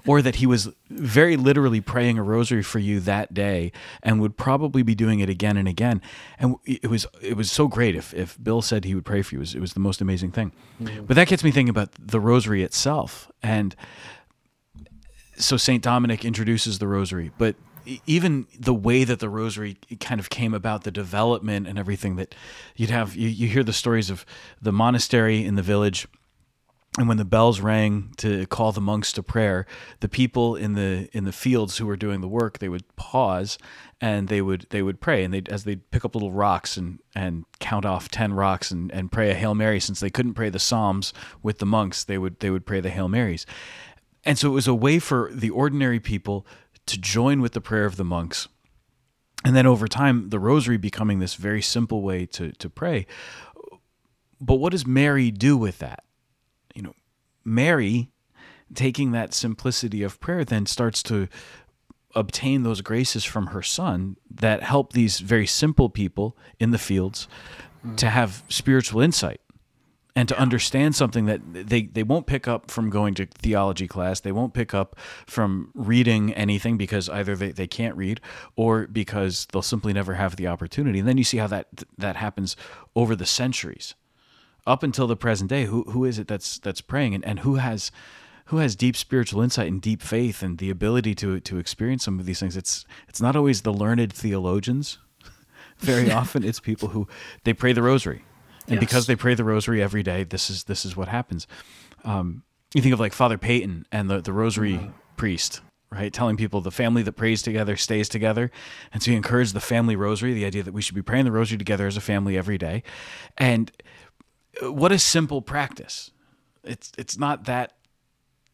or that he was very literally praying a rosary for you that day, and would probably be doing it again and again. And it was it was so great if if Bill said he would pray for you. It was, it was the most amazing thing. Mm-hmm. But that gets me thinking about the rosary itself, and so Saint Dominic introduces the rosary, but even the way that the rosary kind of came about, the development and everything that you'd have, you, you hear the stories of the monastery in the village and when the bells rang to call the monks to prayer the people in the in the fields who were doing the work they would pause and they would they would pray. And they as they'd pick up little rocks and and count off 10 rocks and and pray a hail mary since they couldn't pray the psalms with the monks they would they would pray the hail marys. And so it was a way for the ordinary people to join with the prayer of the monks. And then over time the rosary becoming this very simple way to to pray. But what does mary do with that Mary, taking that simplicity of prayer, then starts to obtain those graces from her son that help these very simple people in the fields mm. to have spiritual insight and to yeah. understand something that they, they won't pick up from going to theology class. They won't pick up from reading anything because either they, they can't read or because they'll simply never have the opportunity. And then you see how that that happens over the centuries up until the present day, who who is it that's that's praying and, and who has who has deep spiritual insight and deep faith and the ability to to experience some of these things? It's it's not always the learned theologians. Very often it's people who they pray the rosary and Yes. because they pray the rosary every day, this is this is what happens. Um, you think of like Father Peyton and the the rosary Mm-hmm. priest, right? Telling people the family that prays together stays together, and so he encouraged the family rosary, the idea that we should be praying the rosary together as a family every day, and what a simple practice. It's it's not that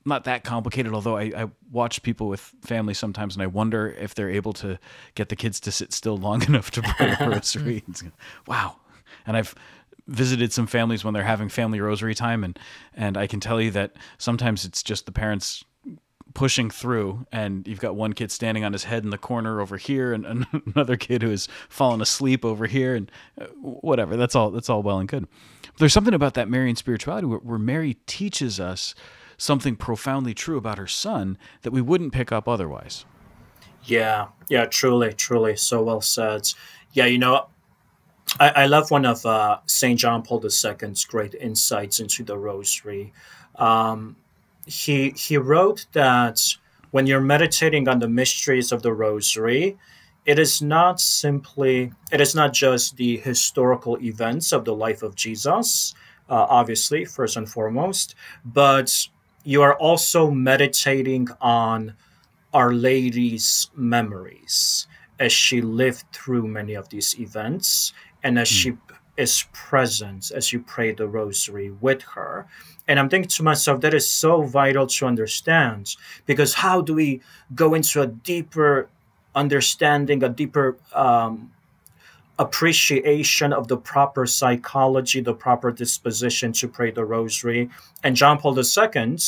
not that complicated. Although I, I watch people with families sometimes, and I wonder if they're able to get the kids to sit still long enough to pray a rosary. Wow! And I've visited some families when they're having family rosary time, and and I can tell you that sometimes it's just the parents pushing through and you've got one kid standing on his head in the corner over here and and another kid who is fallen asleep over here and uh, whatever that's all that's all well and good there's something about that marian spirituality where, where mary teaches us something profoundly true about her son that we wouldn't pick up otherwise Yeah, yeah, truly, truly, so well said. Yeah, you know, I, I love one of uh, Saint John Paul II's great insights into the Rosary. Um, he he wrote that when you're meditating on the mysteries of the Rosary, it is not simply it is not just the historical events of the life of Jesus, uh, obviously first and foremost, but you are also meditating on our Lady's memories as she lived through many of these events and as she is present as you pray the rosary with her. And I'm thinking to myself, that is so vital to understand because how do we go into a deeper understanding, a deeper um, appreciation of the proper psychology, the proper disposition to pray the rosary? And John Paul II,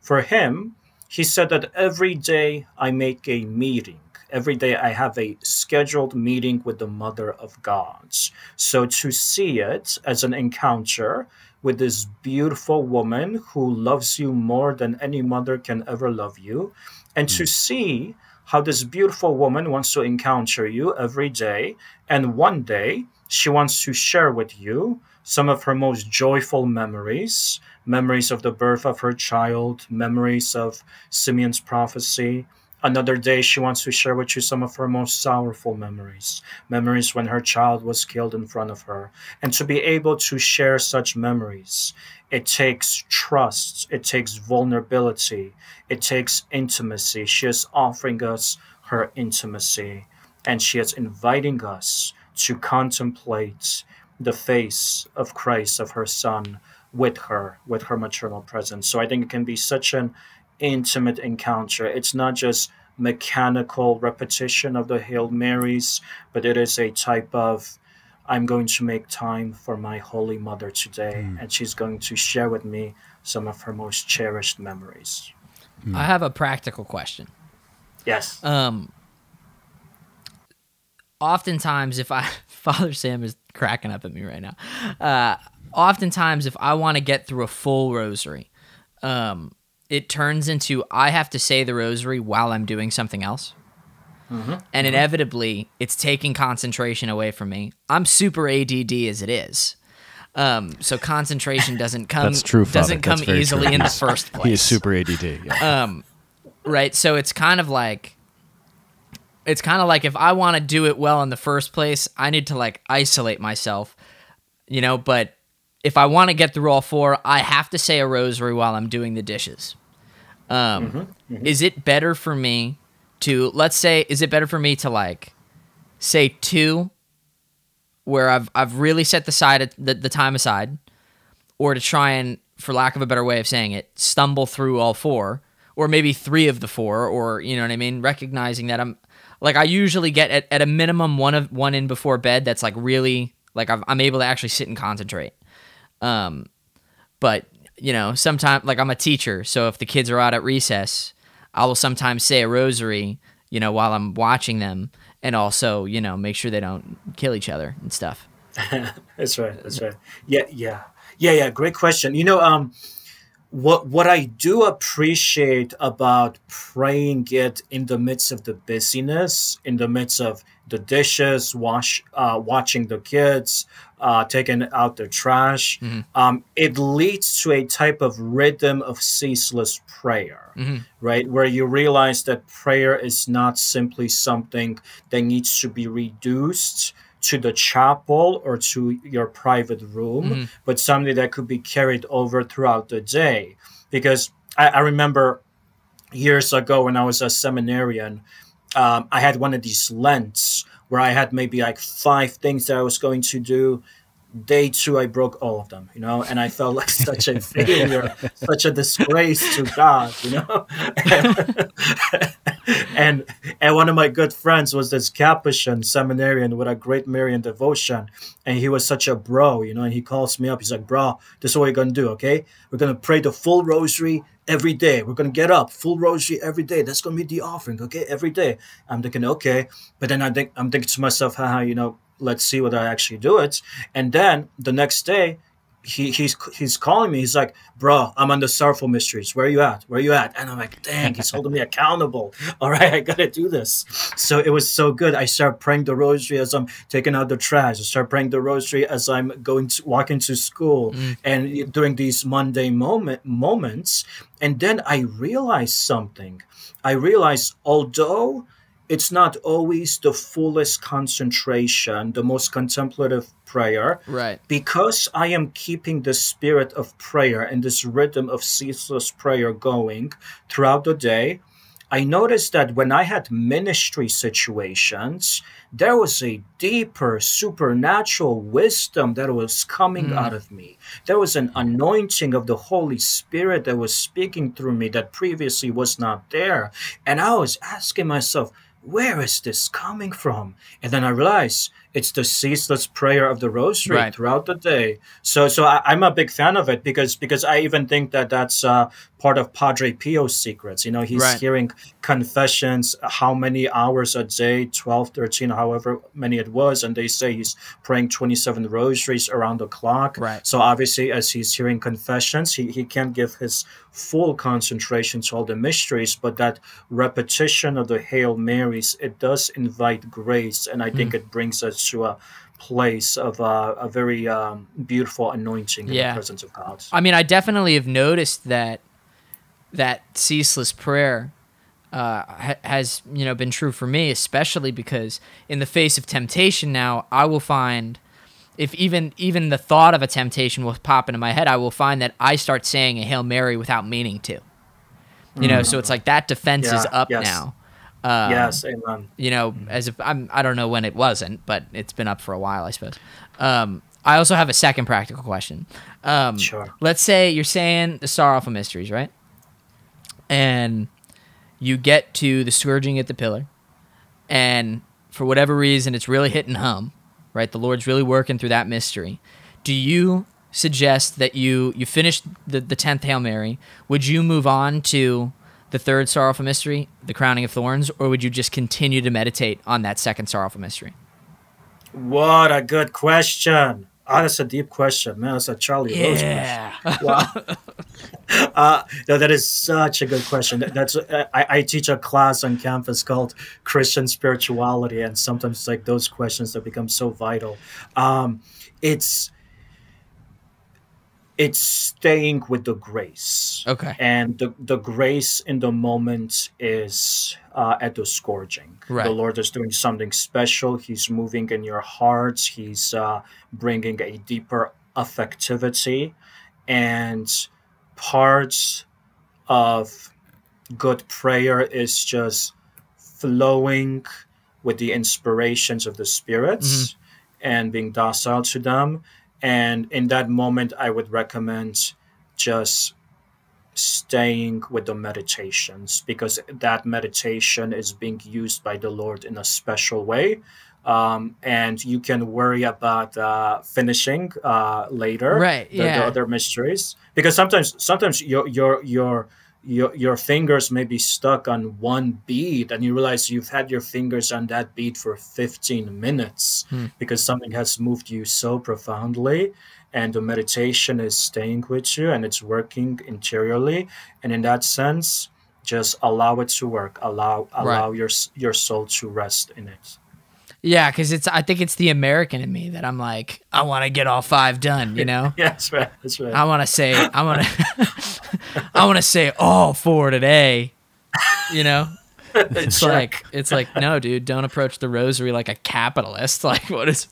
for him, he said that every day I make a meeting. Every day I have a scheduled meeting with the Mother of God. So to see it as an encounter with this beautiful woman who loves you more than any mother can ever love you, and to see how this beautiful woman wants to encounter you every day, and one day she wants to share with you some of her most joyful memories memories of the birth of her child, memories of Simeon's prophecy. Another day, she wants to share with you some of her most sorrowful memories, memories when her child was killed in front of her. And to be able to share such memories, it takes trust, it takes vulnerability, it takes intimacy. She is offering us her intimacy, and she is inviting us to contemplate the face of Christ, of her Son, with her, with her maternal presence. So I think it can be such an intimate encounter. It's not just mechanical repetition of the Hail Marys, but it is a type of I'm going to make time for my Holy Mother today, and she's going to share with me some of her most cherished memories. I have a practical question. Yes. Um, oftentimes, if I Father Sam is cracking up at me right now. Uh, oftentimes, if I want to get through a full rosary, um, it turns into I have to say the rosary while I'm doing something else. And inevitably, it's taking concentration away from me. I'm super ADD as it is. Um, so concentration doesn't come That's true, Father. doesn't come easily true. in the first place he is super add yeah. um right so it's kind of like it's kind of like if i want to do it well in the first place i need to like isolate myself you know but if i want to get through all four i have to say a rosary while i'm doing the dishes um is it better for me to let's say is it better for me to like say two where i've i've really set the side the, the time aside or to try and for lack of a better way of saying it stumble through all four or maybe three of the four or you know what i mean recognizing that i'm like i usually get at, at a minimum one of one in before bed that's like really like I've, i'm able to actually sit and concentrate. Um but you know sometimes like i'm a teacher so if the kids are out at recess i will sometimes say a rosary you know while i'm watching them and also you know make sure they don't kill each other and stuff That's right. That's right. Yeah, yeah, yeah, yeah. Great question. You know, um, what what I do appreciate about praying it in the midst of the busyness, in the midst of the dishes, wash, uh, watching the kids, uh, taking out the trash, um, it leads to a type of rhythm of ceaseless prayer, right? Where you realize that prayer is not simply something that needs to be reduced to the chapel or to your private room, Mhm. but something that could be carried over throughout the day. Because I, I remember years ago when I was a seminarian, um, I had one of these Lents where I had maybe like five things that I was going to do. Day two, I broke all of them, you know, and I felt like such a failure, such a disgrace to God, you know. and and one of my good friends was this Capuchin seminarian with a great Marian devotion, and he was such a bro, you know. And he calls me up. He's like, "Bro, this is what we're gonna do, okay? We're gonna pray the full rosary every day. We're gonna get up, full rosary every day. That's gonna be the offering, okay? Every day." I'm thinking, okay, but then I think I'm thinking to myself, haha, you know, let's see whether I actually do it. And then the next day, he he's he's calling me. He's like, "Bro, I'm on the Sorrowful Mysteries. Where are you at? Where are you at?" And I'm like, "Dang, he's holding me accountable. All right, I gotta do this." So it was so good. I start praying the Rosary as I'm taking out the trash. I start praying the Rosary as I'm going to walking to school, mm. and during these Monday moment moments. And then I realized something. I realized although it's not always the fullest concentration, the most contemplative prayer, Right. because I am keeping the spirit of prayer and this rhythm of ceaseless prayer going throughout the day, I noticed that when I had ministry situations, there was a deeper supernatural wisdom that was coming Mm. out of me. There was an anointing of the Holy Spirit that was speaking through me that previously was not there. And I was asking myself, where is this coming from? And then I realized it's the ceaseless prayer of the rosary Right. throughout the day. So, so I, I'm a big fan of it because because I even think that that's uh, part of Padre Pio's secrets. You know, he's Right. hearing confessions how many hours a day 12 13 however many it was and they say he's praying 27 rosaries around the clock Right. so obviously as he's hearing confessions he, he can't give his full concentration to all the mysteries but that repetition of the hail marys it does invite grace and i think Hmm. it brings us to a place of uh, a very um, beautiful anointing in Yeah. the presence of god I mean, I definitely have noticed that that ceaseless prayer uh, ha- has you know been true for me, especially because in the face of temptation now, I will find if even even the thought of a temptation will pop into my head, I will find that I start saying a hail mary without meaning to. You know, so it's like that defense is up yes. now. Um, yes amen you know, as if I'm, I don't know when it wasn't, but it's been up for a while, I suppose. Um, I also have a second practical question. Um, Sure. Let's say you're saying the Sorrowful Mysteries, right? And you get to the scourging at the pillar, and for whatever reason, it's really hitting home, right? The Lord's really working through that mystery. Do you suggest that you you finish the the tenth Hail Mary? Would you move on to the third sorrowful mystery, the crowning of thorns, or would you just continue to meditate on that second sorrowful mystery? What a good question. Oh, that's a deep question, man. That's a Charlie Rose question. Wow. uh, no, that is such a good question. That's uh, I, I teach a class on campus called Christian spirituality, and sometimes it's like those questions that become so vital. Um, it's it's staying with the grace. Okay. And the, the grace in the moment is uh, at the scourging. Right. The Lord is doing something special. He's moving in your hearts. He's uh, bringing a deeper affectivity. And parts of good prayer is just flowing with the inspirations of the spirits and being docile to them. And in that moment, I would recommend just staying with the meditations because that meditation is being used by the Lord in a special way. Um, and you can worry about uh, finishing uh, later Right, the, yeah. the other mysteries because sometimes sometimes your your your your, your fingers may be stuck on one bead and you realize you've had your fingers on that bead for 15 minutes Hmm. because something has moved you so profoundly and the meditation is staying with you and it's working interiorly and in that sense just allow it to work allow allow your your soul to rest in it Yeah, because it's. I think it's the American in me that I'm like, I want to get all five done. You know, yeah that's right that's right I want to say, I want to, I want to say all four today. You know, it's like it's like no, dude, don't approach the rosary like a capitalist. Like what is,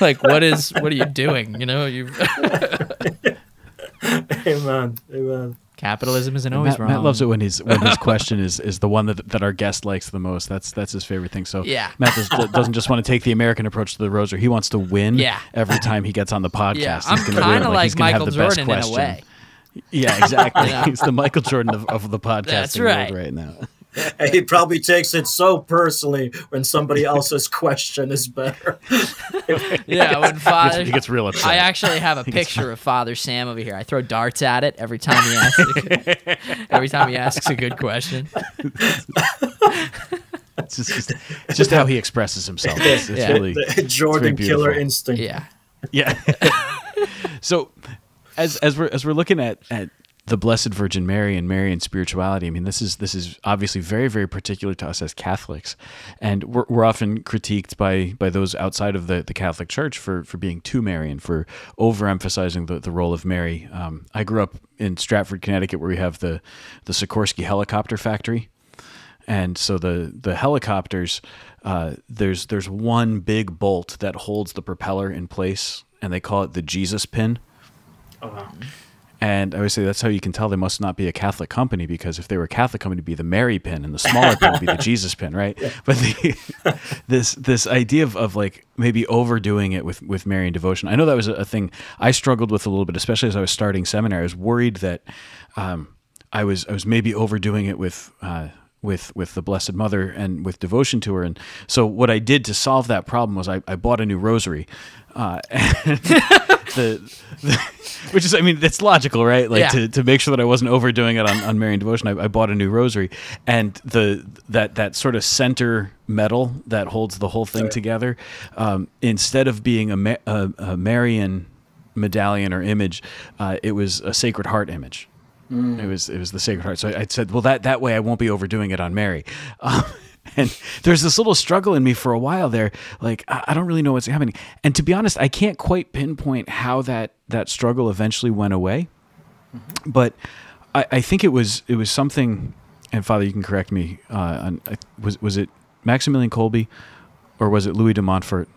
like what is what are you doing? You know you. amen. Amen. Capitalism isn't always Matt, wrong. Matt loves it when his when his question is, is the one that, that our guest likes the most. That's that's his favorite thing. So Yeah. Matt does, doesn't just want to take the American approach to the rosary. He wants to win. Yeah. every time he gets on the podcast. Yeah, He's I'm gonna kind of he's like have Michael the best Jordan in a question. way. Yeah, exactly. Yeah. He's the Michael Jordan of, of the podcasting That's world right. right now. And he probably takes it so personally when somebody else's question is better. Yeah, when father, He gets real upset. I actually have a picture of Father Sam over here. I throw darts at it every time he asks. every time he asks a good question. It's just, just, it's just how he expresses himself. It's, it's Yeah. really The Jordan very killer instinct. Yeah. yeah. so, as as we're as we're looking at at the Blessed Virgin Mary and Marian spirituality, I mean, this is this is obviously very very particular to us as Catholics, and we're, we're often critiqued by by those outside of the, the Catholic Church for for being too Marian, for overemphasizing the, the role of Mary. Um, I grew up in Stratford, Connecticut, where we have the the Sikorsky helicopter factory. And so the the helicopters uh, there's there's one big bolt that holds the propeller in place and they call it the jesus pin Oh, wow. and i would say that's how you can tell they must not be a catholic company because if they were a catholic company it'd be the mary pin and the smaller pin would be the jesus pin right? But the, this this idea of, of like maybe overdoing it with with marian devotion i know that was a, a thing i struggled with a little bit especially as i was starting seminary. I was worried that um, I was I was maybe overdoing it with uh, with with the Blessed Mother and with devotion to her, and so what I did to solve that problem was I, I bought a new rosary, uh, the, the which is I mean that's logical, right? Like Yeah. to, to make sure that I wasn't overdoing it on, on Marian devotion, I, I bought a new rosary, and the that that sort of center metal that holds the whole thing together, um, instead of being a, a, a Marian medallion or image, uh, it was a Sacred Heart image. It was it was the Sacred Heart. So I, I said, well, that that way I won't be overdoing it on Mary. Um, and there's this little struggle in me for a while there. Like I, I don't really know what's happening. And to be honest, I can't quite pinpoint how that that struggle eventually went away. But I, I think it was it was something. And Father, you can correct me. Uh, on, was was it Maximilian Kolbe, or was it Louis de Montfort,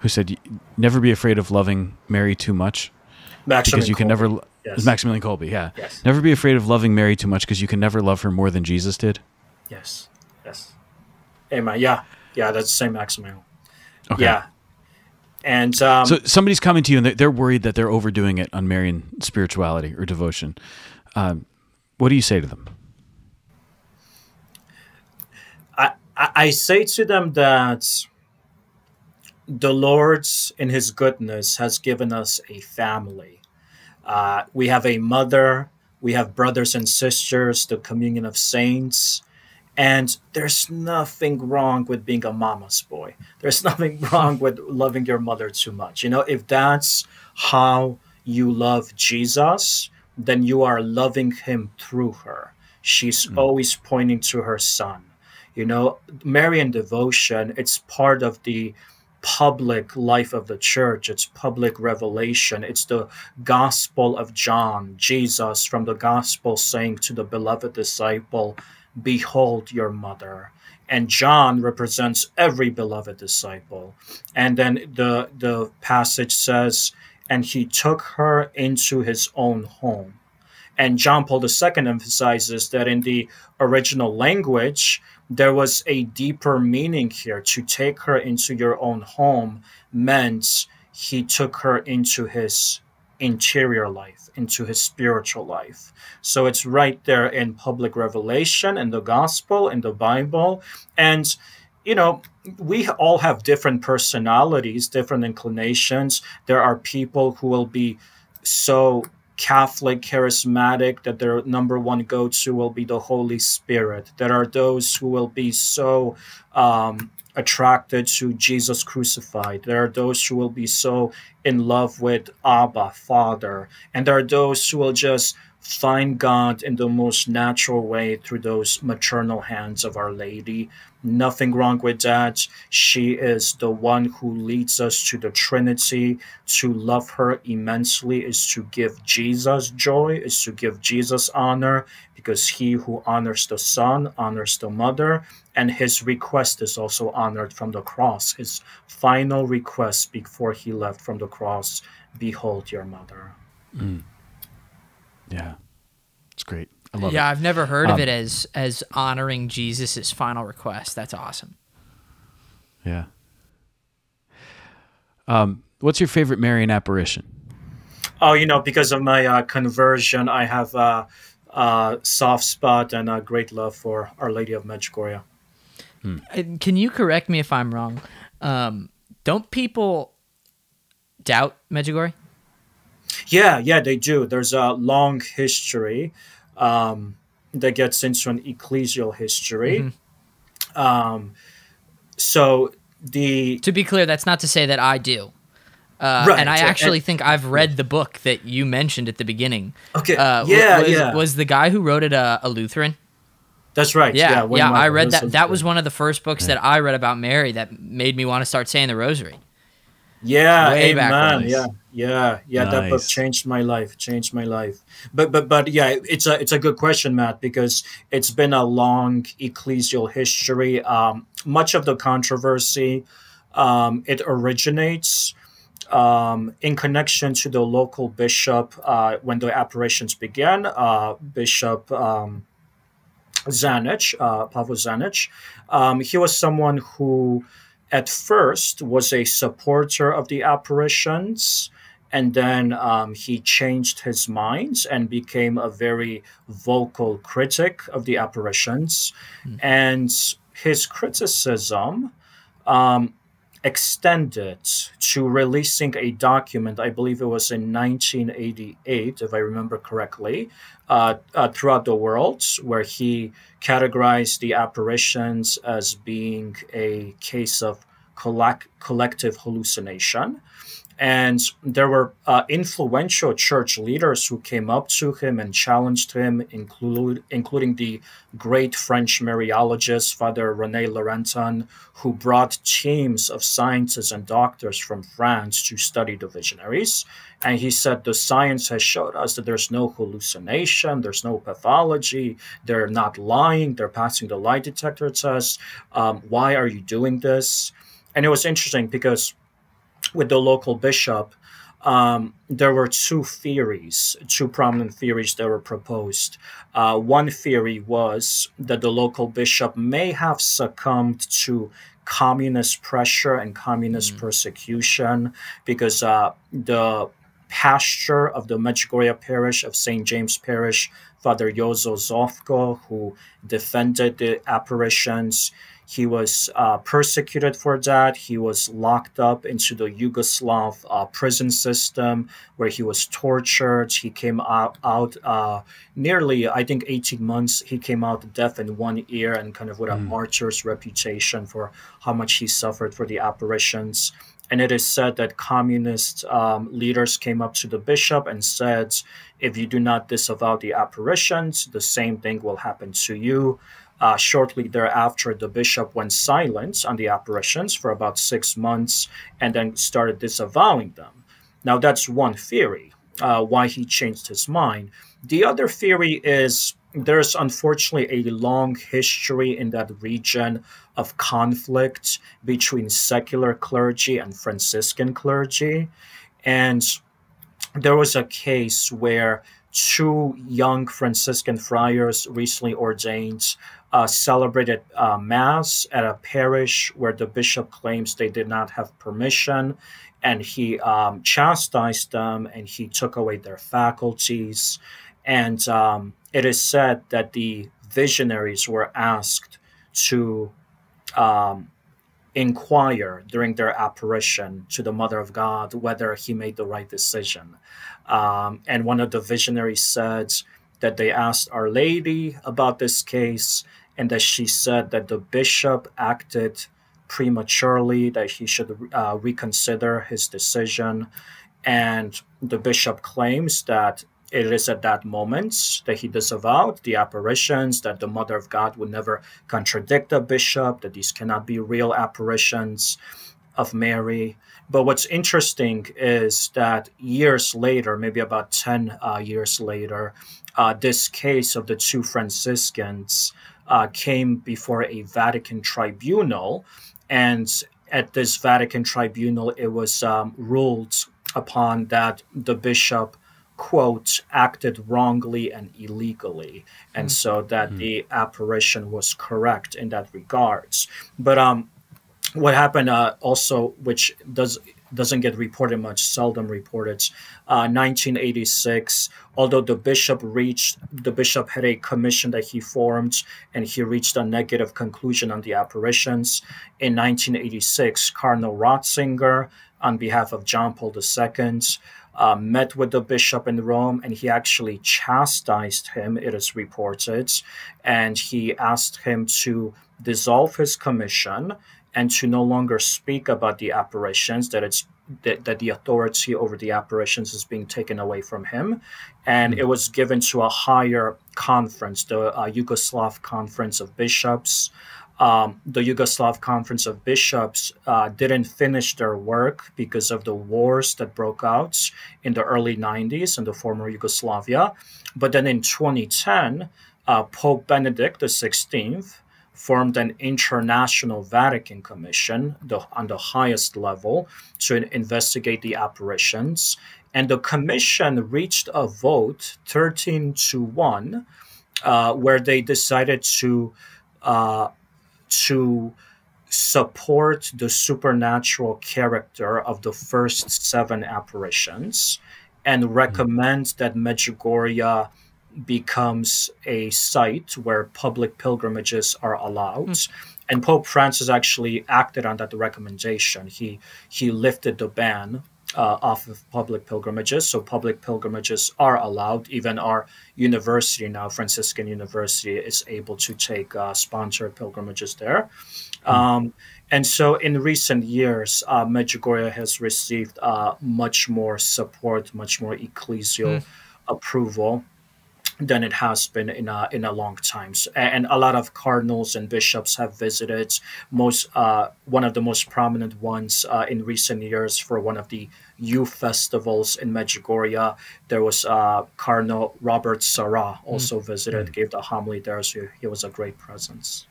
who said, "Never be afraid of loving Mary too much." Maximilian because you can never. Yes. Maximilian Kolbe, yeah. Yes. Never be afraid of loving Mary too much because you can never love her more than Jesus did. Yes. Amen. Yeah. Yeah. That's the same Maximilian. Okay. Yeah. And um, So somebody's coming to you and they're, they're worried that they're overdoing it on Marian spirituality or devotion. Um, what do you say to them? I, I I say to them that the Lord, in His goodness, has given us a family. Uh, we have a mother, we have brothers and sisters, the communion of saints. And there's nothing wrong with being a mama's boy. There's nothing wrong with loving your mother too much. You know, if that's how you love Jesus, then you are loving him through her. She's hmm. always pointing to her son. You know, Marian devotion, it's part of the public life of the church. It's public revelation. It's the gospel of John, Jesus from the gospel saying to the beloved disciple, Behold your mother. And John represents every beloved disciple. And then the the passage says, and he took her into his own home. And John Paul II emphasizes that in the original language, there was a deeper meaning here. To take her into your own home meant he took her into his interior life, into his spiritual life. So it's right there in public revelation, in the gospel, in the Bible. And, you know, we all have different personalities, different inclinations. There are people who will be so Catholic, charismatic, that their number one go to will be the Holy Spirit. There are those who will be so um, attracted to Jesus crucified. There are those who will be so in love with Abba, Father. And there are those who will just find God in the most natural way through those maternal hands of Our Lady. Nothing wrong with that. She is the one who leads us to the Trinity. To love her immensely is to give Jesus joy, is to give Jesus honor, because he who honors the Son honors the Mother, and his request is also honored from the cross. His final request before he left from the cross Behold your mother. Mm. Yeah, it's great. I love yeah, it. Yeah, I've never heard um, of it as as honoring Jesus' final request. That's awesome. Yeah. Um, what's your favorite Marian apparition? Oh, you know, because of my uh, conversion, I have a, a, soft spot and a great love for Our Lady of Medjugorje. Hmm. Can you correct me if I'm wrong? Um, don't people doubt Medjugorje? Yeah, yeah, they do. There's a long history um, that gets into an ecclesial history. Mm-hmm. Um, so the to be clear, that's not to say that I do. Uh, right. And I actually and, think I've read the book that you mentioned at the beginning. Okay. Uh, yeah, was, yeah. Was the guy who wrote it a, a Lutheran? That's right. Yeah, yeah. yeah I read that. That was one of the first books yeah. that I read about Mary that made me want to start saying the Rosary. Yeah, Way amen. Yeah, yeah, yeah. Nice. That book changed my life. Changed my life. But but but yeah, it's a it's a good question, Matt, because it's been a long ecclesial history. Um, much of the controversy, um, it originates um, in connection to the local bishop uh, when the apparitions began. Uh, bishop um, Žanić, uh, Pavel Žanić, um, he was someone who at first was a supporter of the apparitions and then um, he changed his mind and became a very vocal critic of the apparitions mm. and his criticism um, extended to releasing a document i believe it was in 1988 if i remember correctly uh, uh, throughout the world where he categorized the apparitions as being a case of collect, collective hallucination. And there were uh, influential church leaders who came up to him and challenged him, include, including the great French Mariologist, Father Rene Laurentin, who brought teams of scientists and doctors from France to study the visionaries. And he said, The science has showed us that there's no hallucination, there's no pathology, they're not lying, they're passing the lie detector test. Um, why are you doing this? And it was interesting because with the local bishop, um, there were two theories, two prominent theories that were proposed. Uh, one theory was that the local bishop may have succumbed to communist pressure and communist mm. persecution because uh, the pastor of the Medjugorje parish of St. James Parish, Father Jozo Zovko, who defended the apparitions, he was uh, persecuted for that. He was locked up into the Yugoslav uh, prison system where he was tortured. He came out, out uh, nearly, I think, 18 months. He came out deaf in one ear and kind of with a mm. martyr's reputation for how much he suffered for the apparitions. And it is said that communist um, leaders came up to the bishop and said, if you do not disavow the apparitions, the same thing will happen to you. Uh, shortly thereafter, the bishop went silent on the apparitions for about six months and then started disavowing them. Now, that's one theory uh, why he changed his mind. The other theory is there's unfortunately a long history in that region of conflict between secular clergy and Franciscan clergy. And there was a case where two young Franciscan friars recently ordained uh, celebrated uh, Mass at a parish where the bishop claims they did not have permission. And he um, chastised them and he took away their faculties. And um, it is said that the visionaries were asked to um, inquire during their apparition to the Mother of God whether he made the right decision. Um, and one of the visionaries said that they asked Our Lady about this case, and that she said that the bishop acted prematurely, that he should uh, reconsider his decision. And the bishop claims that it is at that moment that he disavowed the apparitions, that the Mother of God would never contradict the bishop, that these cannot be real apparitions of Mary. But what's interesting is that years later, maybe about 10 uh, years later, uh, this case of the two Franciscans uh, came before a Vatican tribunal. And at this Vatican tribunal, it was um, ruled upon that the bishop quote acted wrongly and illegally and mm. so that mm. the apparition was correct in that regards but um what happened uh, also which does doesn't get reported much seldom reported uh, 1986 although the bishop reached the bishop had a commission that he formed and he reached a negative conclusion on the apparitions. In 1986 cardinal ratzinger on behalf of john paul ii uh, met with the bishop in Rome and he actually chastised him, it is reported, and he asked him to dissolve his commission and to no longer speak about the apparitions, that it's that, that the authority over the apparitions is being taken away from him. And it was given to a higher conference, the uh, Yugoslav Conference of Bishops um, the Yugoslav Conference of Bishops uh, didn't finish their work because of the wars that broke out in the early 90s in the former Yugoslavia. But then in 2010, uh, Pope Benedict XVI formed an international Vatican Commission the, on the highest level to investigate the apparitions. And the commission reached a vote 13 to 1, uh, where they decided to uh, to support the supernatural character of the first seven apparitions and mm-hmm. recommend that Medjugorje becomes a site where public pilgrimages are allowed. Mm-hmm. And Pope Francis actually acted on that recommendation. He he lifted the ban uh, off of public pilgrimages. So public pilgrimages are allowed. Even our university now, Franciscan University, is able to take uh, sponsored pilgrimages there. Mm. Um, and so in recent years, uh, Medjugorje has received uh, much more support, much more ecclesial mm. approval than it has been in a in a long time. So, and a lot of cardinals and bishops have visited. Most uh, one of the most prominent ones uh, in recent years for one of the youth festivals in Medjugorje. There was uh, Cardinal Robert Sarah also mm. visited, mm. gave the homily there. So he was a great presence.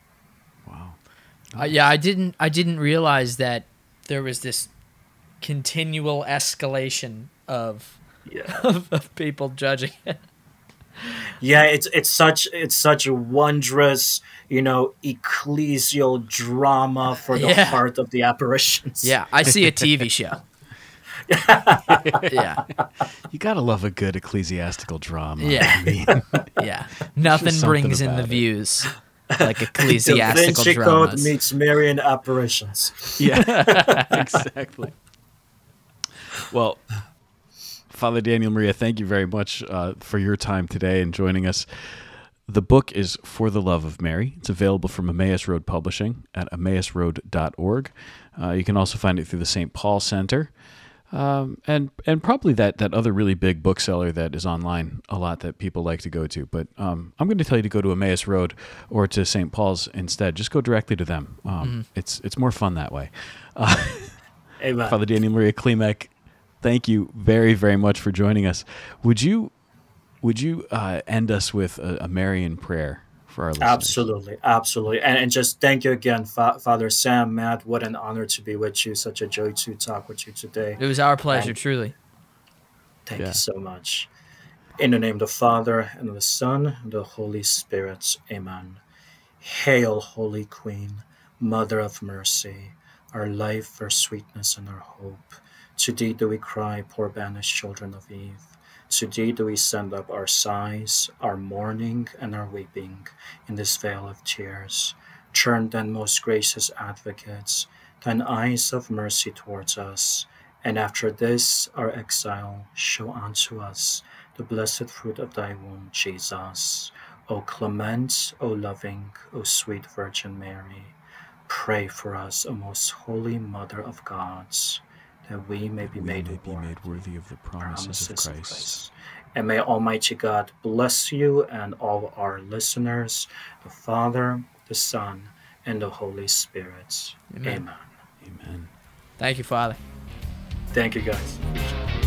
Wow. Uh, yeah, I didn't I didn't realize that there was this continual escalation of yeah. of, of people judging it yeah it's it's such it's such a wondrous you know ecclesial drama for the yeah. heart of the apparitions yeah i see a tv show yeah you gotta love a good ecclesiastical drama yeah I mean. yeah nothing brings in the it. views like ecclesiastical da Vinci dramas. Code meets Marian apparitions. Yeah, exactly. Well, Father Daniel Maria, thank you very much uh, for your time today and joining us. The book is For the Love of Mary. It's available from Emmaus Road Publishing at emmausroad.org. Uh, you can also find it through the St. Paul Center. Um, and and probably that that other really big bookseller that is online a lot that people like to go to. But um, I'm going to tell you to go to Emmaus Road or to St. Paul's instead. Just go directly to them. Um, mm-hmm. It's it's more fun that way. Uh, Father Daniel Maria Klimek, thank you very, very much for joining us. Would you would you uh, end us with a, a Marian prayer for our listeners? Absolutely, absolutely, and, and just thank you again, Fa- Father Sam, Matt. What an honor to be with you. Such a joy to talk with you today. It was our pleasure, and truly. Thank yeah. you so much. In the name of the Father and of the Son and the Holy Spirit. Amen. Hail, Holy Queen, Mother of Mercy, our life, our sweetness, and our hope. To thee do we cry, poor banished children of Eve. To thee do we send up our sighs, our mourning, and our weeping in this vale of tears. Turn then, most gracious advocates, thine eyes of mercy towards us, and after this our exile, show unto us the blessed fruit of thy womb, Jesus. O clement, O loving, O sweet Virgin Mary, pray for us, O most holy Mother of God that we may be, we made, may be made worthy of the promises, promises of, Christ. of Christ. And may Almighty God bless you and all our listeners, the Father, the Son, and the Holy Spirit. Amen. Amen. Amen. Thank you, Father. Thank you, guys.